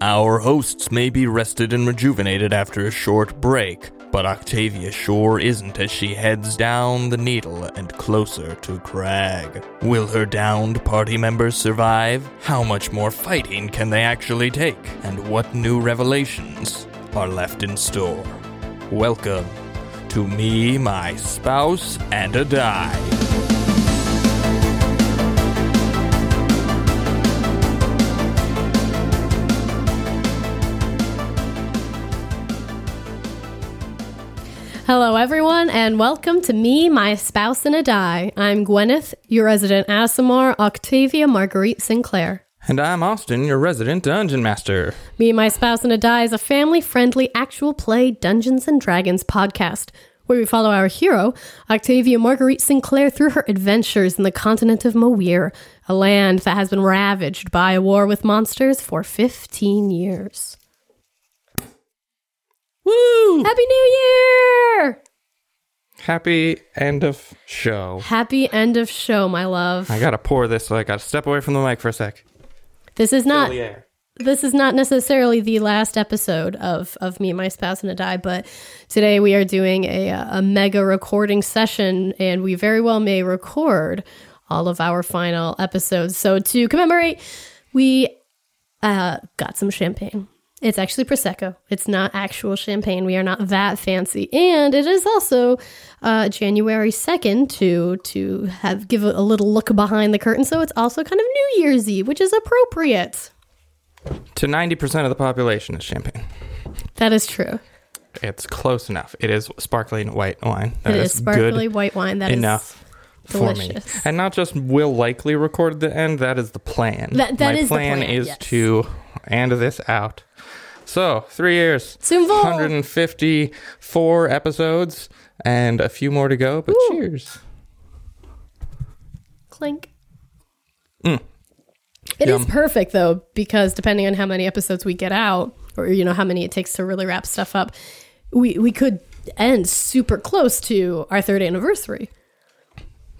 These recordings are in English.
Our hosts may be rested and rejuvenated after a short break, but Octavia sure isn't as she heads down the needle and closer to Crag. Will her downed party members survive? How much more fighting can they actually take? And what new revelations are left in store? Welcome to Me, My Spouse, and a Die. Hello, everyone, and welcome to Me, My Spouse, and a Die. I'm Gwyneth, your resident Aasimar, Octavia Marguerite Sinclair. And I'm Austin, your resident dungeon master. Me, My Spouse, and a Die is a family friendly actual play Dungeons and Dragons podcast where we follow our hero, Octavia Marguerite Sinclair, through her adventures in the continent of Moir, a land that has been ravaged by a war with monsters for 15 years. Woo! Happy New Year! Happy end of show. Happy end of show, my love. I gotta pour this, so I gotta step away from the mic for a sec. This is not Fill the air. this is not necessarily the last episode of of me, and my spouse, and a die, but today we are doing a a mega recording session, and we very well may record all of our final episodes. So to commemorate, we uh, got some champagne. It's actually prosecco. It's not actual champagne. We are not that fancy, and it is also uh, January second to to have give a, a little look behind the curtain. So it's also kind of New Year's Eve, which is appropriate. To 90% of the population is champagne. That is true. It's close enough. It is sparkling white wine. That it is sparkly good white wine. That is enough for me. delicious. And not just will likely record the end, that is the plan. That- that My is the plan plan, is yes. to end this out. So, three years, Simval. 154 episodes, and a few more to go, but Ooh. cheers. clink. Mm. It is Yum. perfect though, because depending on how many episodes we get out, or you know how many it takes to really wrap stuff up, we we could end super close to our third anniversary,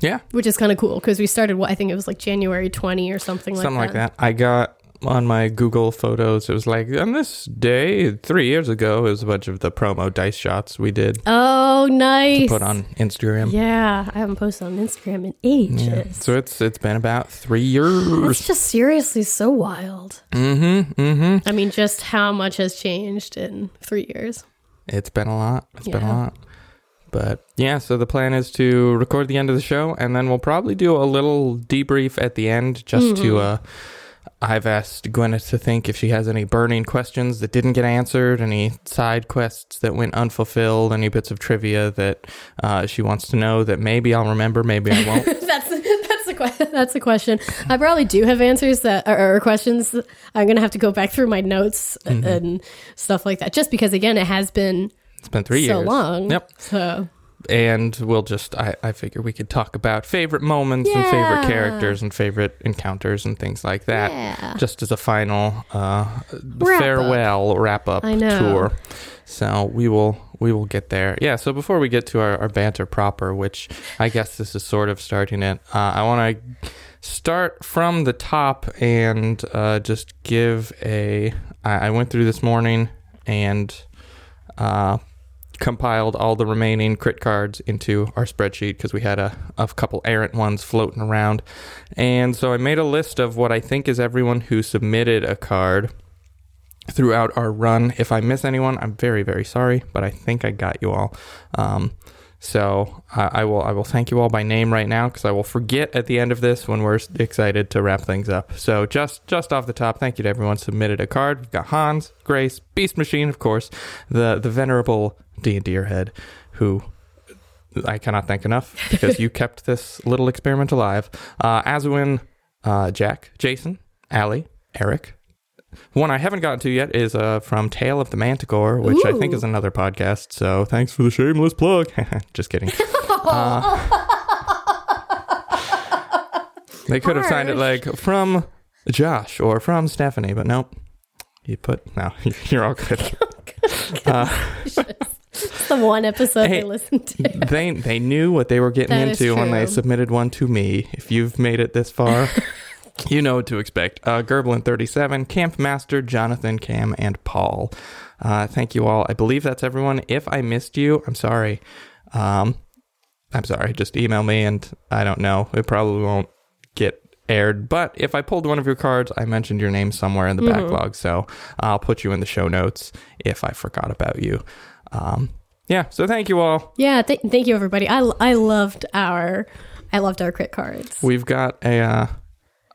Yeah, which is kind of cool because we started what I think it was like January twenty or something like something like that. I got on my Google photos, it was like, on this day, three years ago, it was a bunch of the promo dice shots we did Oh, nice. put on Instagram. Yeah, I haven't posted on Instagram in ages. Yeah. So it's it's been about three years. It's just seriously so wild. Mm-hmm. Mm-hmm. I mean, just how much has changed in three years. It's been a lot. It's been a lot. But yeah, so the plan is to record the end of the show and then we'll probably do a little debrief at the end just to Mhm. uh I've asked Gwyneth to think if she has any burning questions that didn't get answered, any side quests that went unfulfilled, any bits of trivia that uh, she wants to know that maybe I'll remember, maybe I won't. that's that's the question. That's the question. I probably do have answers that or, or questions. I'm gonna have to go back through my notes Mm-hmm. and stuff like that. Just because, again, it has been It's been three so years. long. Yep. So and we'll just I, I figure we could talk about favorite moments and favorite characters and favorite encounters and things like that. Yeah, just as a final uh Wrap farewell wrap up I know. tour. So we will we will get there. Yeah so before we get to our, our banter proper which i guess this is sort of starting it uh, i want to start from the top and uh, just give a I, I went through this morning and uh, compiled all the remaining crit cards into our spreadsheet because we had a, a couple errant ones floating around. And so I made a list of what I think is everyone who submitted a card throughout our run. If I miss anyone, I'm very, very sorry, but I think I got you all. Um, so I, I will I will thank you all by name right now because I will forget at the end of this when we're excited to wrap things up. So just just off the top, thank you to everyone submitted a card. We've got Hans, Grace, Beast Machine, of course, the the venerable D and D head, who I cannot thank enough because you kept this little experiment alive. Uh, Azuin, uh, Jack, Jason, Allie, Eric. One I haven't gotten to yet is uh, from Tale of the Manticore, which I think is another podcast. So thanks for the shameless plug. Just kidding. Uh, they could have signed it like from Josh or from Stephanie, but nope. You put no. You're all good. Uh, it's the one episode Hey, I listened to. they they knew what they were getting That into when they submitted one to me. If you've made it this far, You know what to expect. Uh, Gerblin37, Camp Master, Jonathan, Cam, and Paul. Uh, thank you all. I believe that's everyone. If I missed you, I'm sorry. Um, I'm sorry. Just email me, and I don't know. It probably won't get aired. But if I pulled one of your cards, I mentioned your name somewhere in the backlog, so I'll put you in the show notes if I forgot about you. Um, yeah. So thank you all. Yeah, th- thank you everybody. I, I loved our I loved our crit cards. We've got a uh,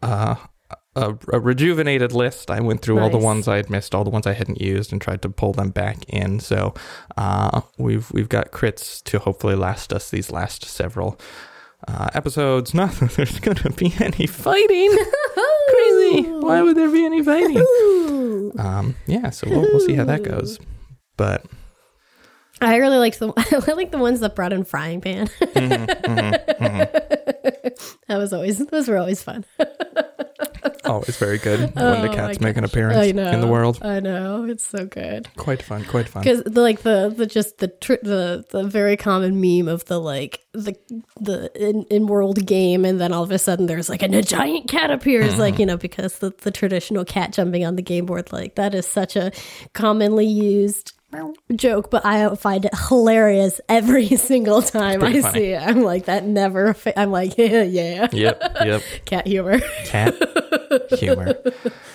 uh, a, a rejuvenated list. I went through all the ones I had missed, all the ones I hadn't used, and tried to pull them back in. So uh, we've we've got crits to hopefully last us these last several uh, episodes. Not that there's going to be any fighting. Crazy. Why would there be any fighting? Um, yeah. So we'll we'll see how that goes. But I really liked the I like the ones that brought in frying pan. Mm-hmm, mm-hmm, that was always those were always fun. Mm-hmm. always very good when Oh the cats make an appearance in the world. I know it's so good Quite fun. Quite fun. because the like the the just the tr- the the very common meme of the like the the in, in world game and then all of a sudden there's like and a giant cat appears Mm-hmm. like you know because the the traditional cat jumping on the game board like that is such a commonly used joke but i find it hilarious every single time i funny. see it i'm like that never fa- i'm like yeah yeah Yep. Yep. cat humor Cat humor.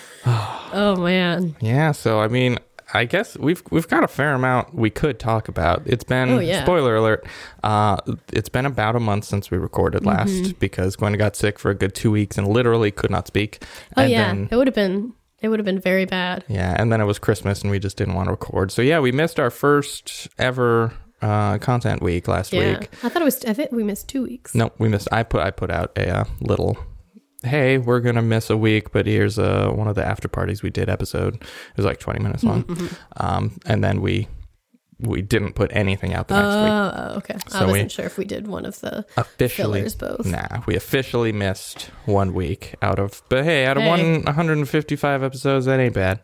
oh man Yeah, so I mean, I guess we've we've got a fair amount we could talk about. It's been Oh, yeah. spoiler alert. Uh, it's been about a month since we recorded last Mm-hmm. because Gwen got sick for a good two weeks and literally could not speak. oh and yeah Then, it would have been it would have been very bad yeah, and then it was Christmas and we just didn't want to record. So yeah, we missed our first ever uh, content week last yeah week. i thought it was i think we missed two weeks No, we missed. I put I put out a uh, little. Hey, we're gonna miss a week, but here's uh, one of the after parties we did episode. It was like 20 minutes long, Mm-hmm, um, and then we we didn't put anything out the next week. Oh, okay. I So we- wasn't sure if we did one of the Officially, fillers both. nah, we officially missed one week out of. But hey, out of Hey. one 155 episodes, that ain't bad.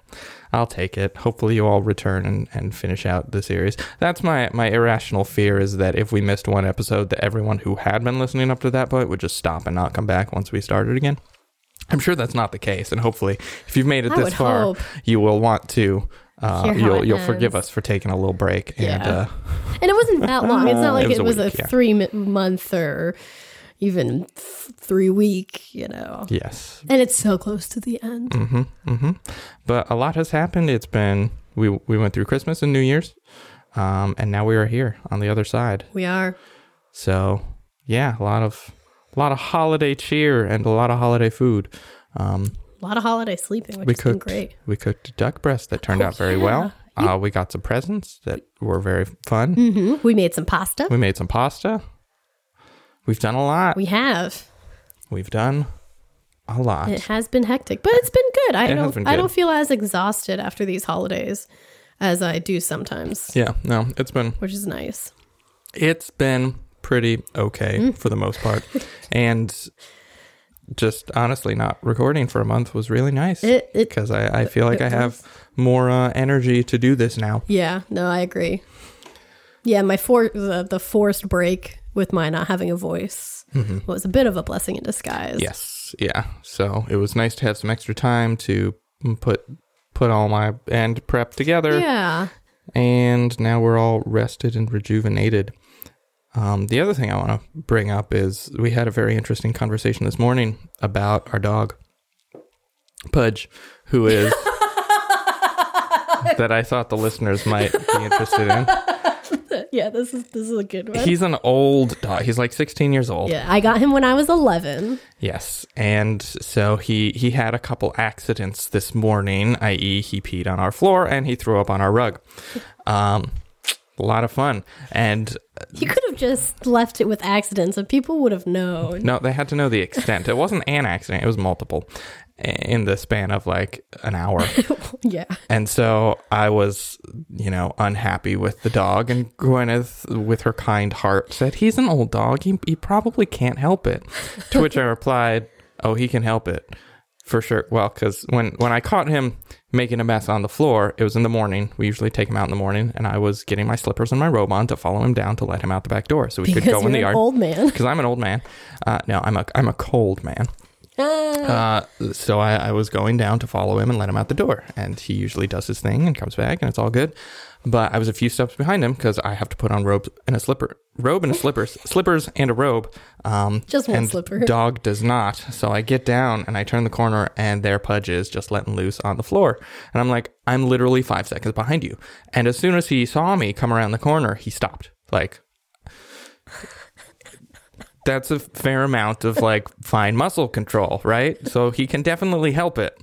I'll take it. Hopefully, you all return and, and finish out the series. That's my my irrational fear is that if we missed one episode, that everyone who had been listening up to that point would just stop and not come back once we started again. I'm sure that's not the case, and hopefully, if you've made it I this far, hope. you will want to. Uh, you'll you'll forgive us for taking a little break, and Yeah. uh, And it wasn't that long. It's not like It was it a was week, a yeah. three month or even th- three week, you know. yes, And it's so close to the end. hmm hmm But a lot has happened. It's been we we went through Christmas and New Year's, um, and now we are here on the other side. We are. So yeah, a lot of a lot of holiday cheer and a lot of holiday food. Um, A lot of holiday sleeping, which we has been cooked great. we cooked a duck breast that turned Oh, out very yeah. well. Uh, we got some presents that were very fun. hmm We made some pasta. We made some pasta. We've done a lot. We have. We've done a lot. It has been hectic, but it's been good. I It don't. been I don't feel as exhausted after these holidays as I do sometimes, yeah, no, it's been which is nice. It's been pretty okay Mm. for the most part. and just honestly, not recording for a month was really nice because I, I feel like I have more uh, energy to do this now. Yeah, no, I agree. Yeah, my for the, the forced break with my not having a voice was a bit of a blessing in disguise. Mm-hmm. Yes. Yeah. So it was nice to have some extra time to put put all my end prep together. Yeah. and now we're all rested and rejuvenated. Um, the other thing I want to bring up is we had a very interesting conversation this morning about our dog, Pudge, who is that I thought the listeners might be interested in. Yeah, this is this is a good one. He's an old dog. He's like 16 years old. yeah, I got him when I was 11. Yes, and so he he had a couple accidents this morning. I.e., he peed on our floor and he threw up on our rug. Um, a lot of fun, and uh, He could have just left it with accidents and people would have known. No, they had to know the extent. It wasn't an accident, it was multiple in the span of like an hour. yeah. And so I was, you know, unhappy with the dog. And Gwyneth, with her kind heart, said, He's an old dog. He, he probably can't help it. To which I replied, Oh, he can help it. For sure. Well, because when, when I caught him making a mess on the floor, it was in the morning. We usually take him out in the morning. And I was getting my slippers and my robe on to follow him down to let him out the back door so we could Because go in the yard an old man. because I'm an old man. Uh, no, I'm a I'm a cold man. Uh, so I, I was going down to follow him and let him out the door, and he usually does his thing and comes back, and it's all good. But I was a few steps behind him because I have to put on robes and a slipper, robe and a slippers, slippers and a robe. Um, Just one slipper. Dog does not. So I get down and I turn the corner, and there Pudge is just letting loose on the floor, and I'm like, I'm literally five seconds behind you. And as soon as he saw me come around the corner, he stopped. Like that's a fair amount of like fine muscle control, right? So he can definitely help it.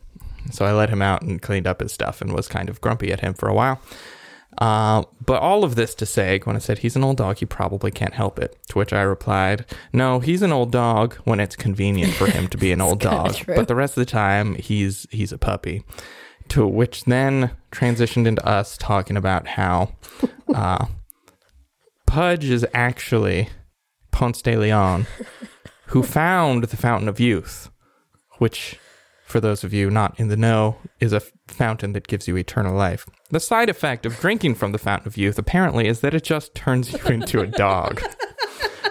So I let him out and cleaned up his stuff and was kind of grumpy at him for a while. Uh, but all of this to say, when I said he's an old dog, he probably can't help it. To which I replied, No, he's an old dog when it's convenient for him to be an old dog. true. But the rest of the time, he's he's a puppy. To which then transitioned into us talking about how uh, Pudge is actually Ponce de Leon, who found the Fountain of Youth, which, for those of you not in the know, is a fountain that gives you eternal life. The side effect of drinking from the Fountain of Youth apparently is that it just turns you into a dog.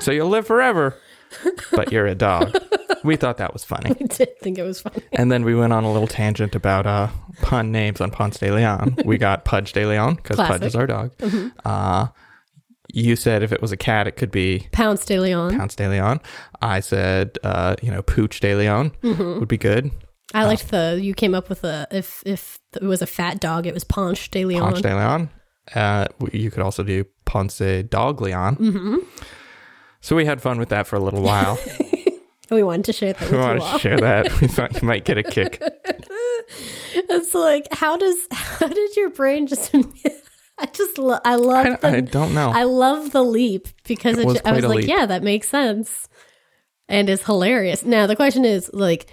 So you'll live forever, but you're a dog. We thought that was funny. I did think it was funny. And then we went on a little tangent about uh, pun names on Ponce de Leon. We got Pudge de Leon because Pudge is our dog. Uh, you said if it was a cat, it could be Pounce de Leon. Pounce de Leon. I said, uh, you know, Pooch de Leon would be good. I liked the you came up with a if if it was a fat dog, it was Ponce de Leon. Ponce de Leon. Uh, you could also do Ponce Dog Leon. Mm-hmm. So we had fun with that for a little while. We wanted to share that with we you wanted to share that. We thought you might get a kick. It's like how does how did your brain just? I just lo- I love I, the I don't know. I love the leap because It it was ju- I was like, leap. yeah, that makes sense, and is hilarious. Now the question is like,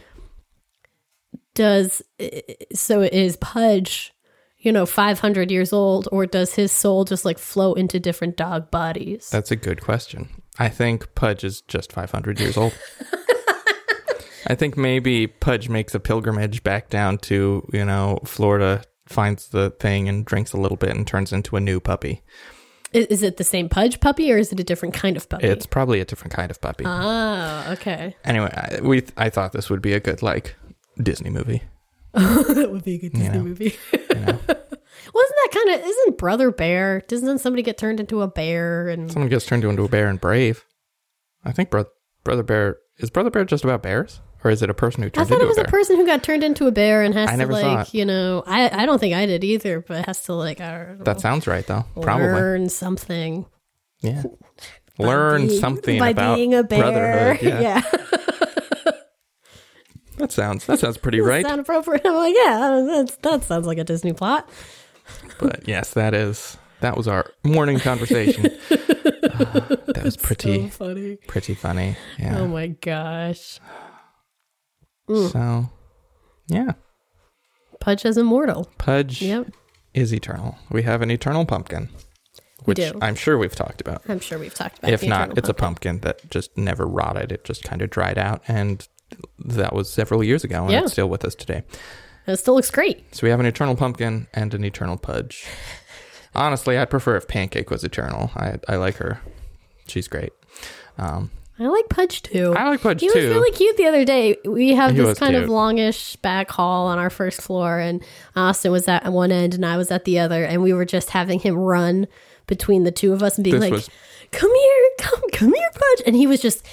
does so is Pudge, you know, five hundred years old, or does his soul just like flow into different dog bodies? That's a good question. I think Pudge is just 500 years old. I think maybe Pudge makes a pilgrimage back down to, you know, Florida, finds the thing and drinks a little bit and turns into a new puppy. Is, it the same Pudge puppy, or is it a different kind of puppy? It's probably a different kind of puppy. ah okay. anyway, I, we I thought this would be a good like Disney movie. that would be a good Disney know. movie. You know? Wasn't that kind of? Isn't Brother Bear? Doesn't somebody get turned into a bear? And Someone gets turned into a bear and Brave. I think Bro- Brother Bear is Brother Bear just about bears, or is it a person who I thought it was a a person who got turned into a bear and has I to like, you know, I I don't think I did either, but has to like I don't know, that sounds right though. Probably. learn something. Yeah. Learn being- something by about being a bear. brotherhood. Yeah. yeah. That sounds that sounds pretty right. Sound appropriate. I'm like, yeah, that's, that sounds like a Disney plot. But yes, that is that was our morning conversation. Uh, that was pretty So funny. pretty funny. Yeah. Oh my gosh. So yeah. Pudge is immortal. Pudge Yep. is eternal. We have an eternal pumpkin. Which. I'm sure we've talked about. I'm sure we've talked about if not, it's a pumpkin that just never rotted. It just kind of dried out and that was several years ago and Yeah. it's still with us today. And it still looks great. So we have an eternal pumpkin and an eternal pudge. Honestly, I'd prefer if Pancake was eternal. I I like her. She's great. Um, I like Pudge too. I like Pudge he too. He was really cute the other day. We have He this was kind of longish back hall on our first floor, and Austin was at one end and I was at the other, and we were just having him run between the two of us and being This like, was- "Come here, come, come here, Pudge," and he was just.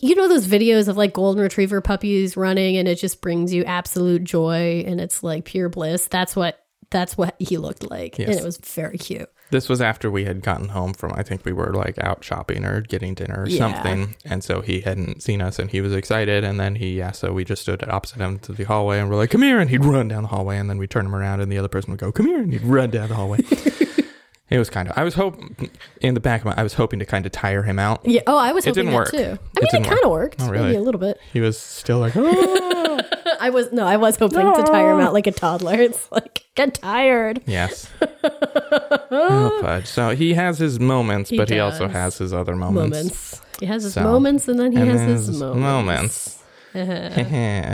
You know those videos of like golden retriever puppies running and it just brings you absolute joy and it's like pure bliss. That's what that's what he looked like. And it was very cute. This was after we had gotten home from, I think we were like out shopping or getting dinner or Yeah. something. And so he hadn't seen us and he was excited. And then he, yeah, so we just stood opposite him to the hallway and we're like, come here. And he'd run down the hallway. And then we'd turn him around and the other person would go, come here. And he'd run down the hallway. it was kind of, I was hoping, in the back of my, I was hoping to kind of tire him out. Yeah. Oh, I was It hoping didn't that work. too. I It mean, it, didn't kind of worked. Oh, really? Maybe a little bit. He was still like, oh. I was no, I was hoping to tire him out like a toddler. It's like get tired. yes. oh, Pudge. So he has his moments, He but he also does. has his other moments. Moments. He has his So- moments, and then he and has his his moments. boy,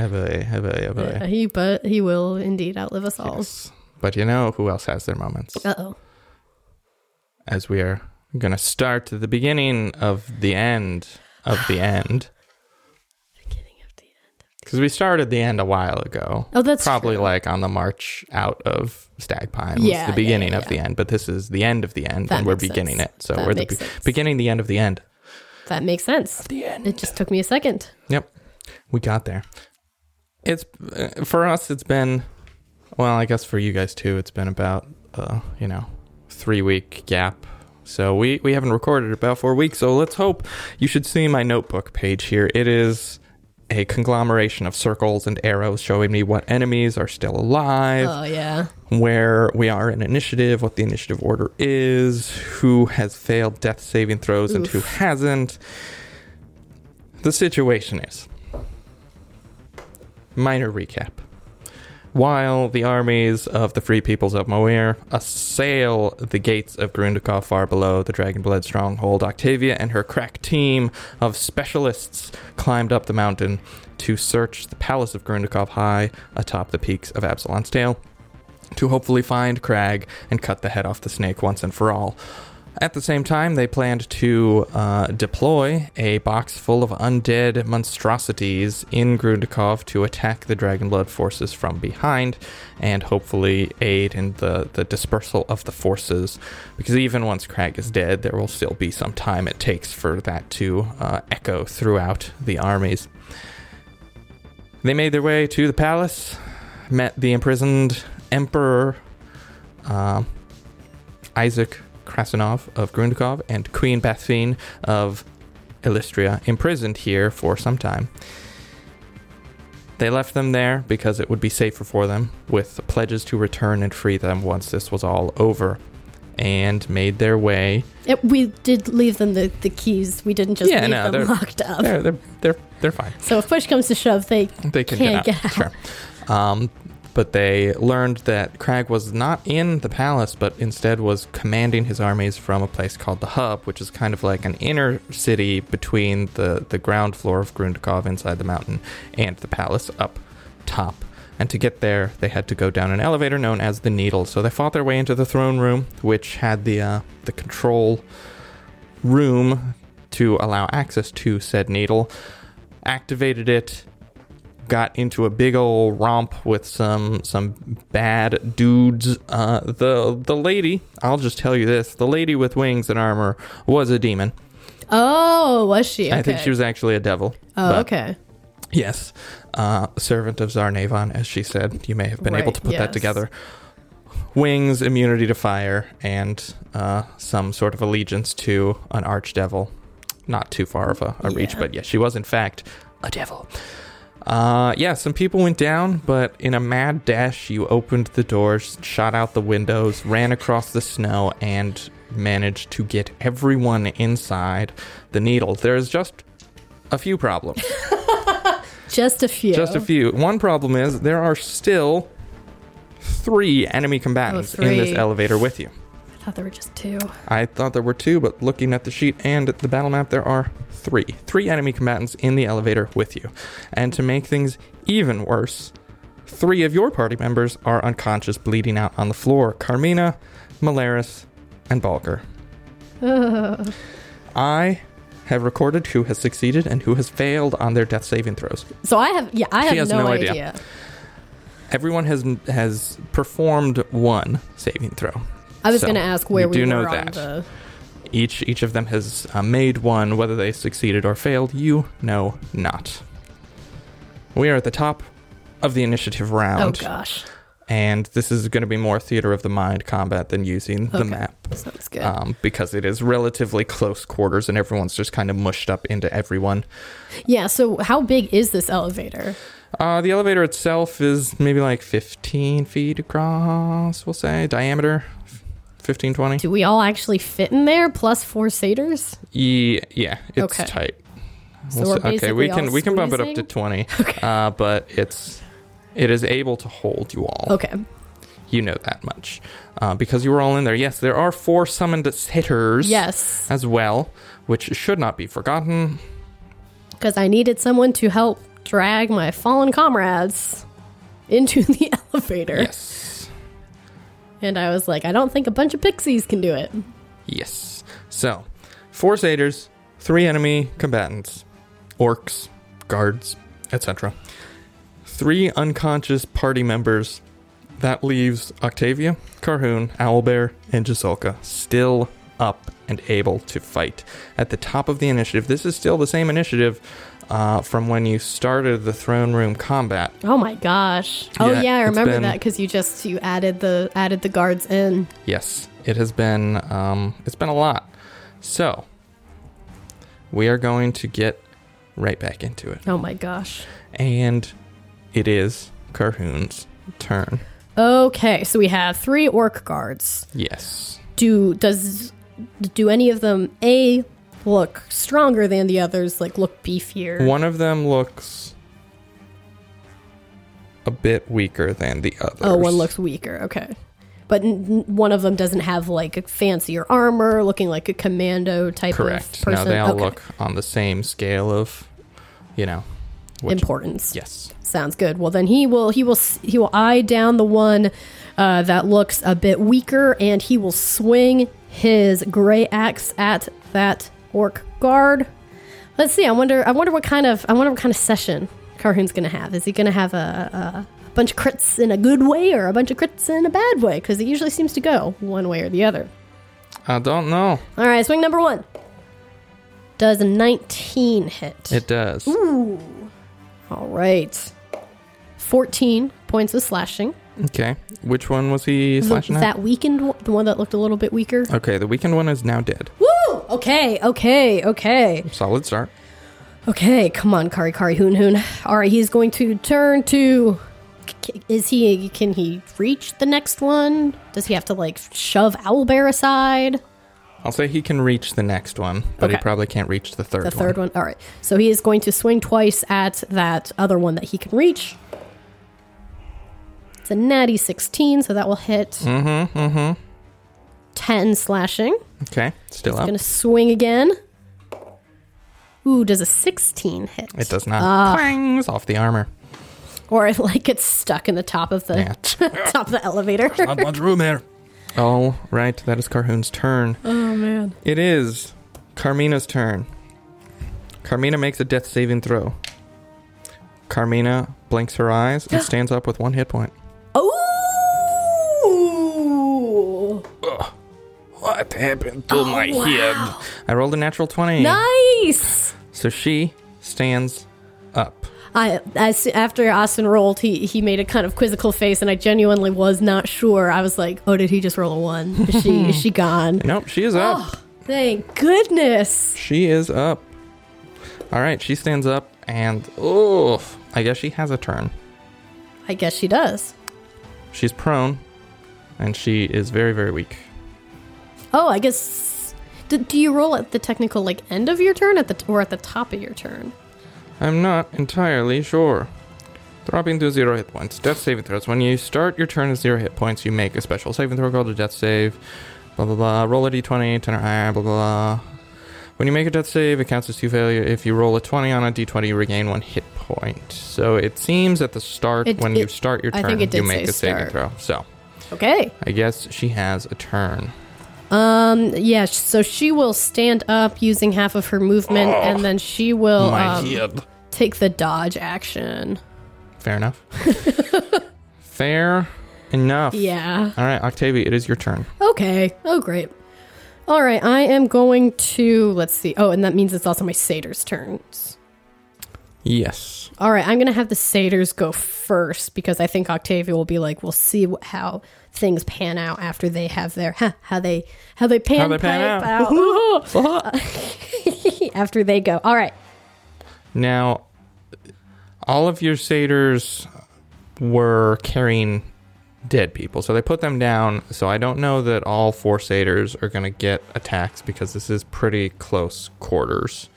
boy, boy. Yeah, he but he will indeed outlive us all. Yes. But you know who else has their moments? Uh oh. As we are going to start the beginning of the end of the end. Beginning of the end. Because we started the end a while ago. Oh, that's probably true. like on the march out of Stagpine was Yeah, the yeah, beginning yeah, of the end, but this is the end of the end, That and we're beginning sense. it. So That we're the be- beginning the end of the end. That makes sense. The end. It just took me a second. Yep, we got there. It's uh, for us. It's been well, I guess for you guys too. It's been about uh, you know three week gap. So we we haven't recorded about four weeks. So let's hope you should see my notebook page here. It is a conglomeration of circles and arrows showing me what enemies are still alive Oh yeah. where we are in initiative, what the initiative order is, who has failed death saving throws and who hasn't. The situation is minor recap. While the armies of the Free Peoples of Moir assail the gates of Grundikov far below the Dragonblade stronghold, Octavia and her crack team of specialists climbed up the mountain to search the palace of Grundikov high atop the peaks of Absalon's Tail to hopefully find Crag and cut the head off the snake once and for all. At the same time, they planned to uh, deploy a box full of undead monstrosities in Grundikov to attack the Dragonblood forces from behind and hopefully aid in the, the dispersal of the forces. Because even once Crag is dead, there will still be some time it takes for that to uh, echo throughout the armies. They made their way to the palace, met the imprisoned Emperor um, Isaac Krasinov of Grundikov and Queen Bethfine of Illystria, imprisoned here for some time. They left them there because it would be safer for them, with pledges to return and free them once this was all over, and made their way. It, we did leave them the, the keys. We didn't just Yeah, leave no, them locked up. They're they're they're, they're fine. So if push comes to shove, they They can Can't get out. get out. Sure. Um, but they learned that Crag was not in the palace, but instead was commanding his armies from a place called the Hub, which is kind of like an inner city between the, the ground floor of Grundikov inside the mountain and the palace up top. And to get there, they had to go down an elevator known as the Needle. So they fought their way into the throne room, which had the uh, the control room to allow access to said needle. Activated it, got into a big old romp with some some bad dudes. Uh, the the lady, I'll just tell you this: the lady with wings and armor was a demon. Oh, was she? Okay. I think she was actually a devil. Oh, okay. Yes, uh, servant of Zarnavan, as she said. You may have been able to put that together. Wings, immunity to fire, and uh, some sort of allegiance to an archdevil. Not too far of a, a reach, but yes, she was in fact a devil. Uh, yeah, some people went down, but in a mad dash, you opened the doors, shot out the windows, ran across the snow, and managed to get everyone inside the needle. There's just a few problems. Just a few. Just a few. One problem is there are still three enemy combatants in this elevator with you. I thought there were just two. I thought there were two, but looking at the sheet and at the battle map, there are three. Three enemy combatants in the elevator with you. And to make things even worse, three of your party members are unconscious, bleeding out on the floor Carmina, Malaris, and Balker. Ugh. I have recorded who has succeeded and who has failed on their death saving throws. So I have, yeah, I She have has no, no idea. idea. Everyone has has performed one saving throw. I was So, going to ask where we do were know that. the. Each each of them has uh, made one. Whether they succeeded or failed, you know not. We are at the top of the initiative round. Oh gosh, and this is going to be more theater of the mind combat than using the Okay. map, sounds good. um, because it is relatively close quarters, and everyone's just kind of mushed up into everyone. yeah. So how big is this elevator? Uh, the elevator itself is maybe like 15 feet across. We'll say diameter, 15, 20. Do we all actually fit in there? Plus four satyrs. Yeah, yeah, it's Okay. tight. So we're okay, basically we can all we can bump it up to squeezing? twenty, Okay. uh, but it's it is able to hold you all. Okay. You know that much uh, because you were all in there. Yes, there are four summoned satyrs Yes, as well, which should not be forgotten. because I needed someone to help drag my fallen comrades into the elevator, Yes, and I was like, I don't think a bunch of pixies can do it. yes. So, four satyrs, three enemy combatants, orcs, guards, etc., three unconscious party members. That leaves Octavia, Carhoon, Owlbear, and Jasulka still up and able to fight. At the top of the initiative, this is still the same initiative uh, from when you started the throne room combat. Oh my gosh. Oh Yeah, yeah, I remember been- that because you just you added the added the guards in. Yes, it has been um, it's been a lot. So we are going to get right back into it, Oh my gosh. and it is Carhoon's turn. Okay, so we have three orc guards. Yes. Do does do any of them a look stronger than the others? Like look beefier? One of them looks a bit weaker than the others. Oh, one looks weaker. Okay. But n- one of them doesn't have like a fancier armor, looking like a commando type correct. of person. No, they all Okay. look on the same scale of, you know, which- importance. Yes. Sounds good. Well, then he will he will he will eye down the one uh, that looks a bit weaker, and he will swing his greataxe at that orc guard. Let's see. I wonder. I wonder what kind of I wonder what kind of session Carhoon's going to have. Is he going to have a, a bunch of crits in a good way or a bunch of crits in a bad way? Because it usually seems to go one way or the other. I don't know. All right, swing number one. Does a 19 hit? It does. Ooh. All right. 14 points of slashing. Okay. Which one was he slashing at? that weakened one, the one that looked a little bit weaker. Okay, the weakened one is now dead. Woo! Okay, okay, okay. Solid start. Okay, come on, Kari Kari Hoon Hoon. All right, he's going to turn to. Is he? Can he reach the next one? Does he have to like shove Owlbear aside? I'll say he can reach the next one, but he probably can't reach the third The third one. All right. So he is going to swing twice at that other one that he can reach. It's a natty 16, so that will hit Mm-hmm, mm-hmm. 10 slashing. Okay, still He's up. going to swing again. Ooh, does a 16 hit? It does not. Ah. Clangs off the armor. Or it like gets stuck in the top of the Yeah. top of the elevator. Not much room there. All right, that is Carhoon's turn. oh man. It is Carmina's turn. Carmina makes a death saving throw. Carmina blinks her eyes and stands up with one hit point. Oh! What happened to Oh, my wow. head? I rolled a natural 20. Nice. So she stands up. I as after Austin rolled, he he made a kind of quizzical face, and I genuinely was not sure. I was like, "Oh, did he just roll a one? Is she is she gone?" Nope, she is up. Oh, thank goodness. She is up. All right, she stands up and oh, I guess she has a turn. I guess she does. She's prone and she is very very weak. Oh, I guess. Do, do you roll at the technical like end of your turn at the or at the top of your turn? I'm not entirely sure. Dropping to zero hit points. Death saving throws. When you start your turn at zero hit points, you make a special saving throw called a death save. Blah blah blah. Roll a d20, 10 or higher. Blah blah blah. When you make a death save, it counts as two failure. If you roll a 20 on a d20, you regain one hit point. So it seems at the start, It- when you start your turn, it you make a saving start. throw. So Okay. I guess she has a turn. Um. Yeah. So she will stand up using half of her movement, and then she will um, take the dodge action. Fair enough. Fair enough. Yeah. All right, Octavia, it is your turn. Okay. Oh, great. All right. I am going to let's see. Oh, and that means it's also my satyrs' turns. Yes. All right. I'm gonna have the satyrs go first because I think Octavia will be like, we'll see how things pan out after they have their huh, how they how they pan, How they pan out. out. Uh, after they go. All right. Now, all of your satyrs were carrying dead people, so they put them down. So I don't know that all four satyrs are going to get attacks because this is pretty close quarters.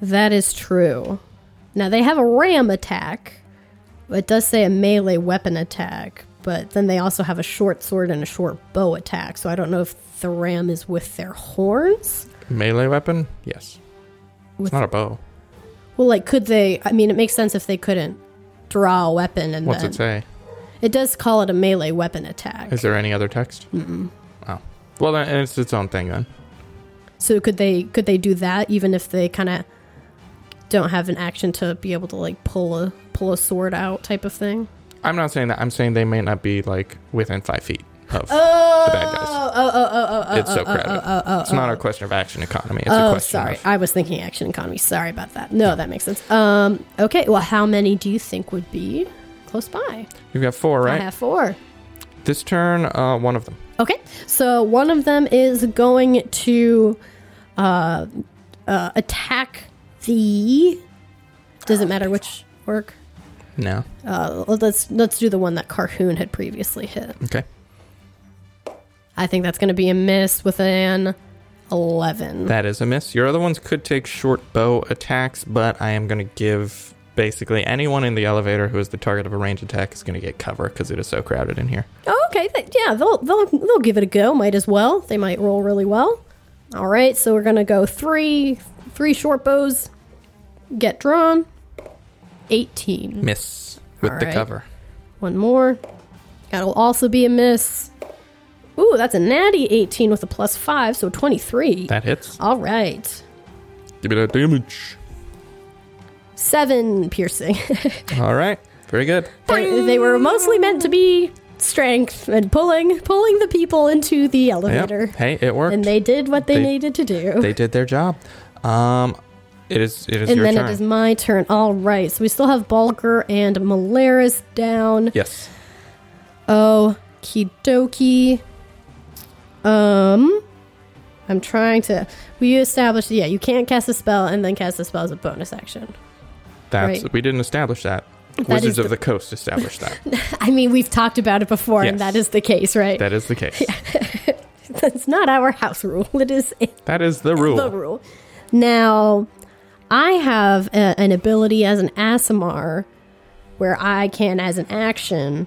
That is true. Now they have a ram attack. It does say a melee weapon attack, but then they also have a short sword and a short bow attack. So I don't know if the ram is with their horns. Melee weapon? Yes. With- it's not a bow. Well, like, could they? I mean, it makes sense if they couldn't draw a weapon and What's then it say? it does call it a melee weapon attack. Is there any other text? Mm-mm. Oh. Well, then it's its own thing then. So could they could they do that even if they kind of don't have an action to be able to like pull a pull a sword out type of thing. I'm not saying that. I'm saying they may not be like within five feet of Oh, the bad guys. oh, oh, oh, oh, oh, It's so oh, crowded. Oh, oh, oh, it's not a question of action economy. It's a Oh, question sorry. of I was thinking action economy. Sorry about that. No, that makes sense. Um, okay. Well, how many do you think would be close by? you've got four, I right? have four. This turn, uh, one of them. Okay. So one of them is going to uh, uh, attack the. Doesn't matter which orc. No. Uh, let's let's do the one that Carhoon had previously hit. Okay. I think that's going to be a miss with an eleven. That is a miss. Your other ones could take short bow attacks, but I am going to give basically anyone in the elevator who is the target of a range attack is going to get cover because it is so crowded in here. Oh, okay. Yeah, they'll they'll they'll give it a go. Might as well. They might roll really well. All right, so we're gonna go three three short bows. Get drawn. Eighteen. Miss with All the right. cover. One more. That'll also be a miss. Ooh, that's a natty 18 with a plus 5, so 23. That hits. All right. Give me that damage. 7 piercing. All right. Very good. they they were mostly meant to be strength and pulling pulling the people into the elevator. Yep. Hey, it worked. And they did what they, They- needed to do. They did their job. Um, it is. It is and then turn. it is my turn. All right. So we still have Bulger and Malaris down. yes. Oh, kidoki. Um, I'm trying to. We established, yeah, you can't cast a spell and then cast a spell as a bonus action. That's Right. we didn't establish that. That Wizards of the Coast established that. I mean, we've talked about it before, and that is the case, right? that is the case. That's not our house rule. It is That is the rule. the rule. Now, I have a, an ability as an Aasimar where I can, as an action,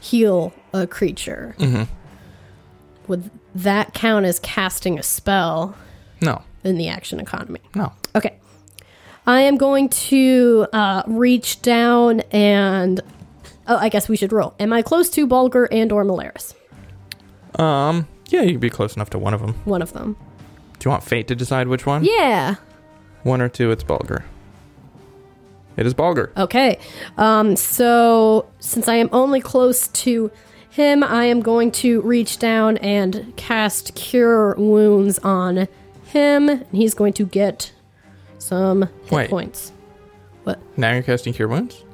heal a creature. Mm-hmm. Would that count as casting a spell No. in the action economy? No. Okay. I am going to uh, reach down and. Oh, I guess we should roll. Am I close to Bulger and or Malaris? Um. Yeah, you'd be close enough to one of them. One of them. Do you want fate to decide which one? Yeah. One or two. It's Bulger. It is Bulger. Okay. Um, so since I am only close to him, I am going to reach down and cast Cure Wounds on him. And he's going to get some hit Wait. points. What? Now you're casting Cure Wounds.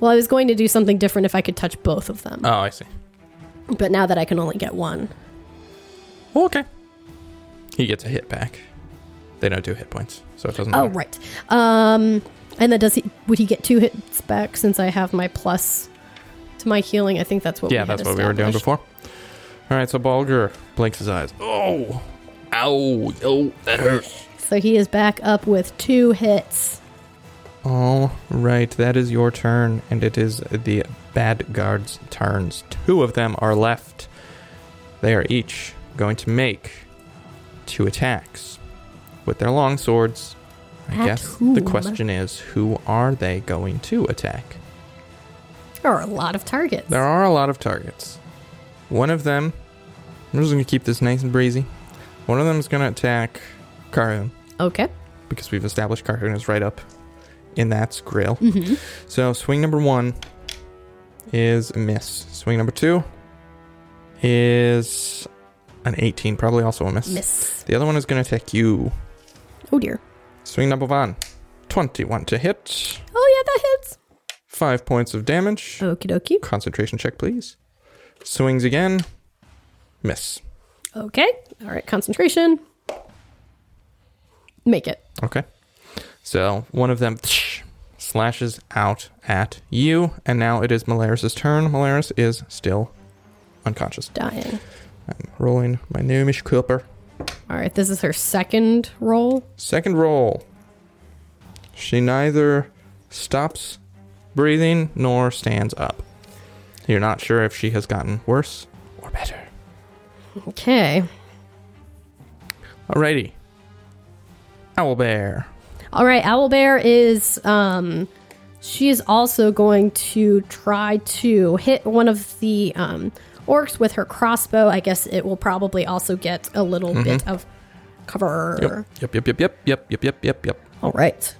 Well, I was going to do something different if I could touch both of them. Oh, I see. But now that I can only get one. Oh, okay. He gets a hit back. They don't do hit points, so it doesn't matter. Oh, right. Um, and then does he? Would he get two hits back since I have my plus to my healing? I think that's what. yeah, we that's what we were doing before. All right, so Balger blinks his eyes. Oh, ow, oh, that hurts. So he is back up with two hits. All right, that is your turn, and it is the bad guards' turns. Two of them are left. They are each going to make two attacks with their long swords. I At guess whom? the question is, who are they going to attack? There are a lot of targets. There are a lot of targets. One of them, I'm just going to keep this nice and breezy. One of them is going to attack Carhoon Okay. because we've established Carhoon is right up in that grill. Mm-hmm. So swing number one is a miss. Swing number two is an 18, probably also a miss. Miss. The other one is going to attack you. Oh dear. Swing number one, 21 to hit. Oh yeah, that hits. Five points of damage. Okie dokie. Concentration check, please. Swings again. Miss. Okay. All right. Concentration. Make it. Okay. So one of them slashes out at you, and now it is Malaris' turn. Malaris is still unconscious. Dying. I'm rolling my gnomish Cooper. All right. This is her second roll. Second roll. She neither stops breathing nor stands up. You're not sure if she has gotten worse or better. Okay. Alrighty. Owlbear. All right. Owlbear is um, she is also going to try to hit one of the um orcs with her crossbow. I guess it will probably also get a little mm-hmm. bit of cover. Yep. Yep. Yep. Yep. Yep. Yep. Yep. Yep. Yep. All right.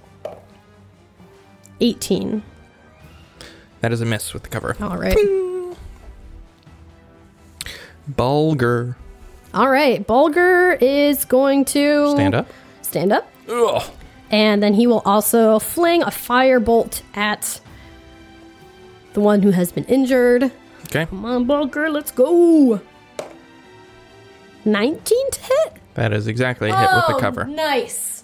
18. That is a miss with the cover. All right. Bulger. All right. Bulger is going to Stand up. Stand up. Ugh. And then he will also fling a firebolt at the one who has been injured. Okay. Come on, Bulger, let's go. 19 to hit? That is exactly a hit with the Oh, cover. Nice.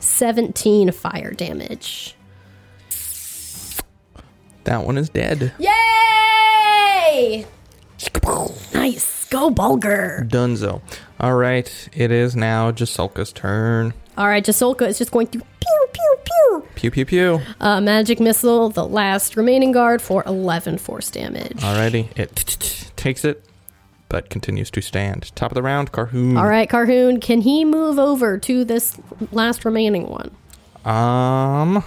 17 fire damage. That one is dead. Yay! Nice. Go, Bulger. Dunzo. All right. It is now Jasulka's turn. All right, Jasolka is just going to pew, pew, pew. Pew. Uh, magic missile, the last remaining guard for 11 force damage. Alrighty. It takes it, but continues to stand. Top of the round, Carhoon. All right, Carhoon, can he move over to this last remaining one? Um.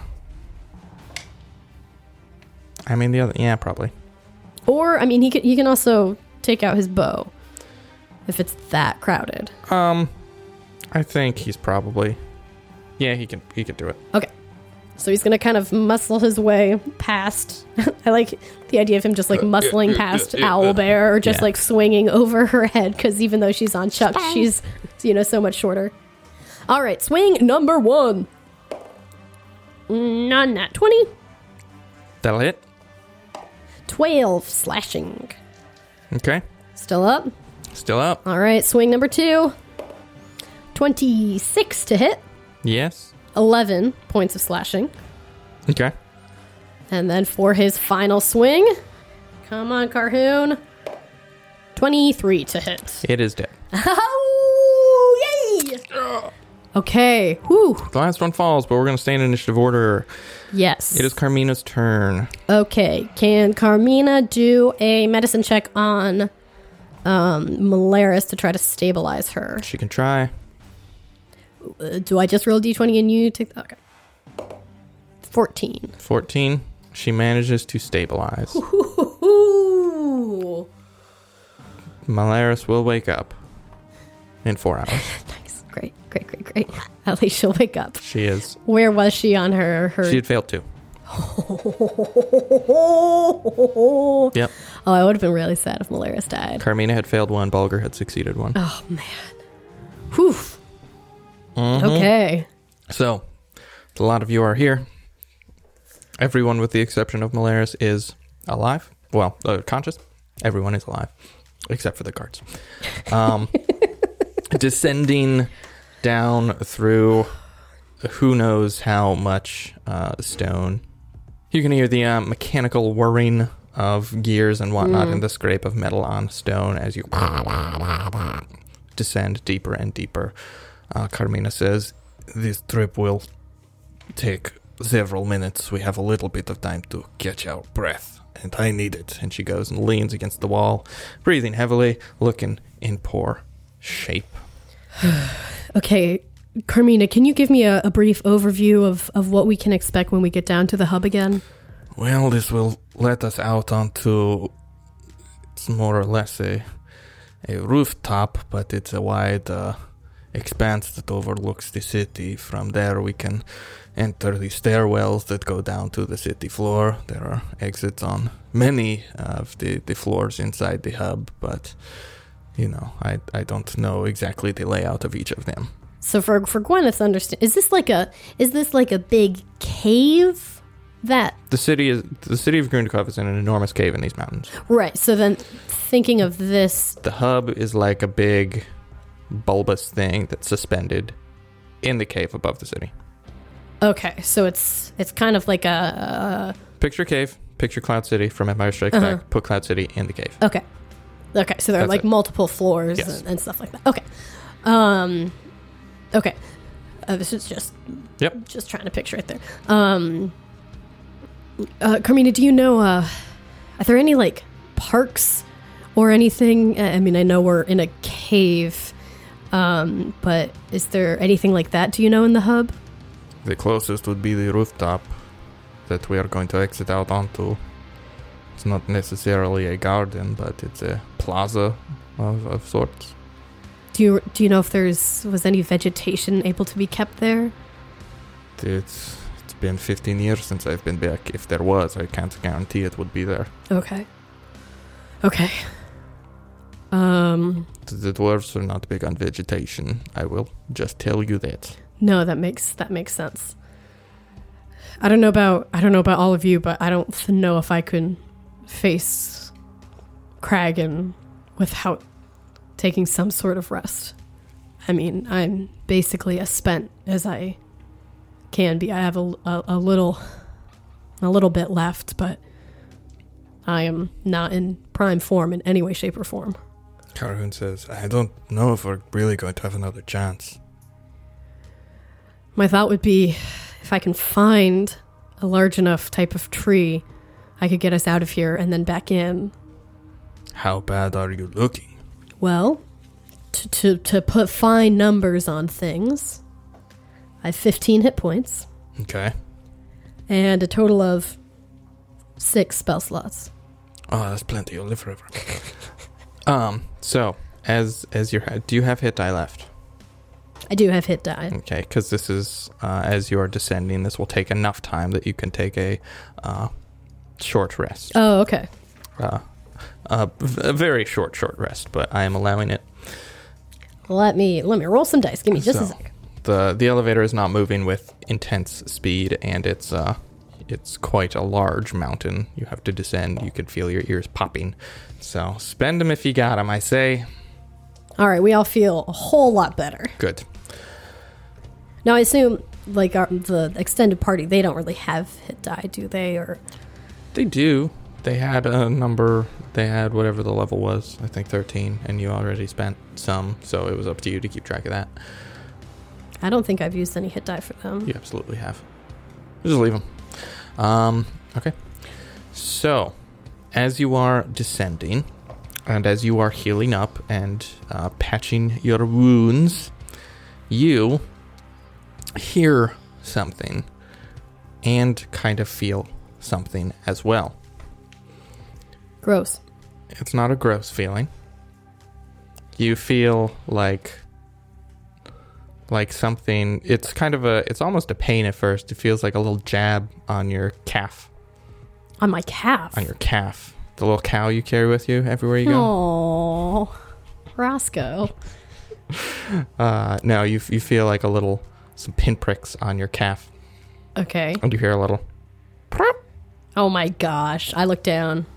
I mean the other. Yeah, probably. Or, I mean, he can, he can also take out his bow if it's that crowded. Um, I think he's probably. Yeah, he can. He could do it. Okay. So he's going to kind of muscle his way past. I like the idea of him just like uh, muscling past Owl Bear or just Yeah. like swinging over her head because even though she's on Chuck, she's, you know, so much shorter. All right, swing number one. None that 20. That'll hit. 12 slashing. Okay. Still up. Still up. All right, swing number two. 26 to hit. Yes. 11 points of slashing. Okay. And then for his final swing, come on, Carhoon. 23 to hit. It is dead. Oh, yay! Okay, whew. The last one falls, but we're gonna stay in initiative order. Yes. It is Carmina's turn. Okay, can Carmina do a medicine check on um, Malaris to try to stabilize her? She can try. Uh, do I just roll d20 and you take Okay. 14. 14. She manages to stabilize. Ooh. Malaris will wake up in four hours. Nice. Great, great, great, great. At least she'll wake up. She is. Where was she on her her She had failed too. Oh, I would have been really sad if Malaris died. Carmina had failed one. Bulger had succeeded one. Oh man. Whew. Mhm. Okay. So, a lot of you are here. Everyone, with the exception of Malaris, is alive. Well, uh, conscious. Everyone is alive, except for the guards. Um, descending down through who knows how much uh, stone. You can hear the uh, mechanical whirring of gears and whatnot and the scrape of metal on stone as you descend deeper and deeper. Uh, Carmina says, This trip will take several minutes. We have a little bit of time to catch our breath, and I need it. And she goes and leans against the wall, breathing heavily, looking in poor shape. Okay. Carmina, can you give me a, a brief overview of, of what we can expect when we get down to the hub again? Well, this will let us out onto. It's more or less a, a rooftop, but it's a wide uh, expanse that overlooks the city. From there, we can enter the stairwells that go down to the city floor. There are exits on many of the, the floors inside the hub, but you know, I, I don't know exactly the layout of each of them. So for for Gwyneth's understand, is this like a is this like a big cave that The city is the city of Grundikov is in an enormous cave in these mountains. right? So then thinking of this, The hub is like a big bulbous thing that's suspended in the cave above the city. okay, so it's it's kind of like a Picture cave, picture Cloud City from Empire Strikes Uh-huh. Back. Put Cloud City in the cave. Okay. Okay, so there are like it. multiple floors Yes. and, and stuff like that. Okay. Um okay. Uh, this is just Yep. just trying to picture it there. Um uh Carmina, do you know uh are there any like parks or anything? I mean, I know we're in a cave. Um, but is there anything like that do you know in the hub? The closest would be the rooftop that we are going to exit out onto. It's not necessarily a garden, but it's a plaza of, of sorts. Do you do you know if there's was any vegetation able to be kept there? It's it's been 15 years since I've been back. If there was, I can't guarantee it would be there. Okay. Okay. Um. The- dwarves are not big on vegetation. I will just tell you that. No, that makes that makes sense. I don't know about I don't know about all of you, but I don't know if I can face Kragan without taking some sort of rest. I mean, I'm basically as spent as I can be. I have a, a, a little a little bit left, but I am not in prime form in any way, shape, or form. Carhoon says, I don't know if we're really going to have another chance. My thought would be if I can find a large enough type of tree, I could get us out of here and then back in. How bad are you looking? Well, to, to, to put fine numbers on things, I have 15 hit points Okay. and a total of six spell slots. Oh, that's plenty. You'll live forever. um. So, as as your do you have hit die left? I do have hit die. Okay, because this is uh, as you are descending. This will take enough time that you can take a uh, short rest. Oh, okay. Uh, a, a very short, short rest, but I am allowing it. Let me let me roll some dice. Give me just a So- sec. the The elevator is not moving with intense speed, and it's uh, it's quite a large mountain. You have to descend. You could feel your ears popping. So spend them if you got them. I say. All right, we all feel a whole lot better. Good. Now I assume like our, the extended party, they don't really have hit die, do they? Or They do. They had a number. They had whatever the level was. I think thirteen, and you already spent some. So it was up to you to keep track of that. I don't think I've used any hit die for them. You absolutely have. Just leave them. Um, okay. So, as you are descending, and as you are healing up and uh, patching your wounds, you hear something and kind of feel something as well. Gross. It's not a gross feeling. You feel like like something it's kind of a it's almost a pain at first. It feels like a little jab on your calf. On my calf. On your calf. The little cow you carry with you everywhere you go. Oh, Roscoe. Uh no, you you feel like a little some pinpricks on your calf. Okay. And you hear a little Oh my gosh. I look down.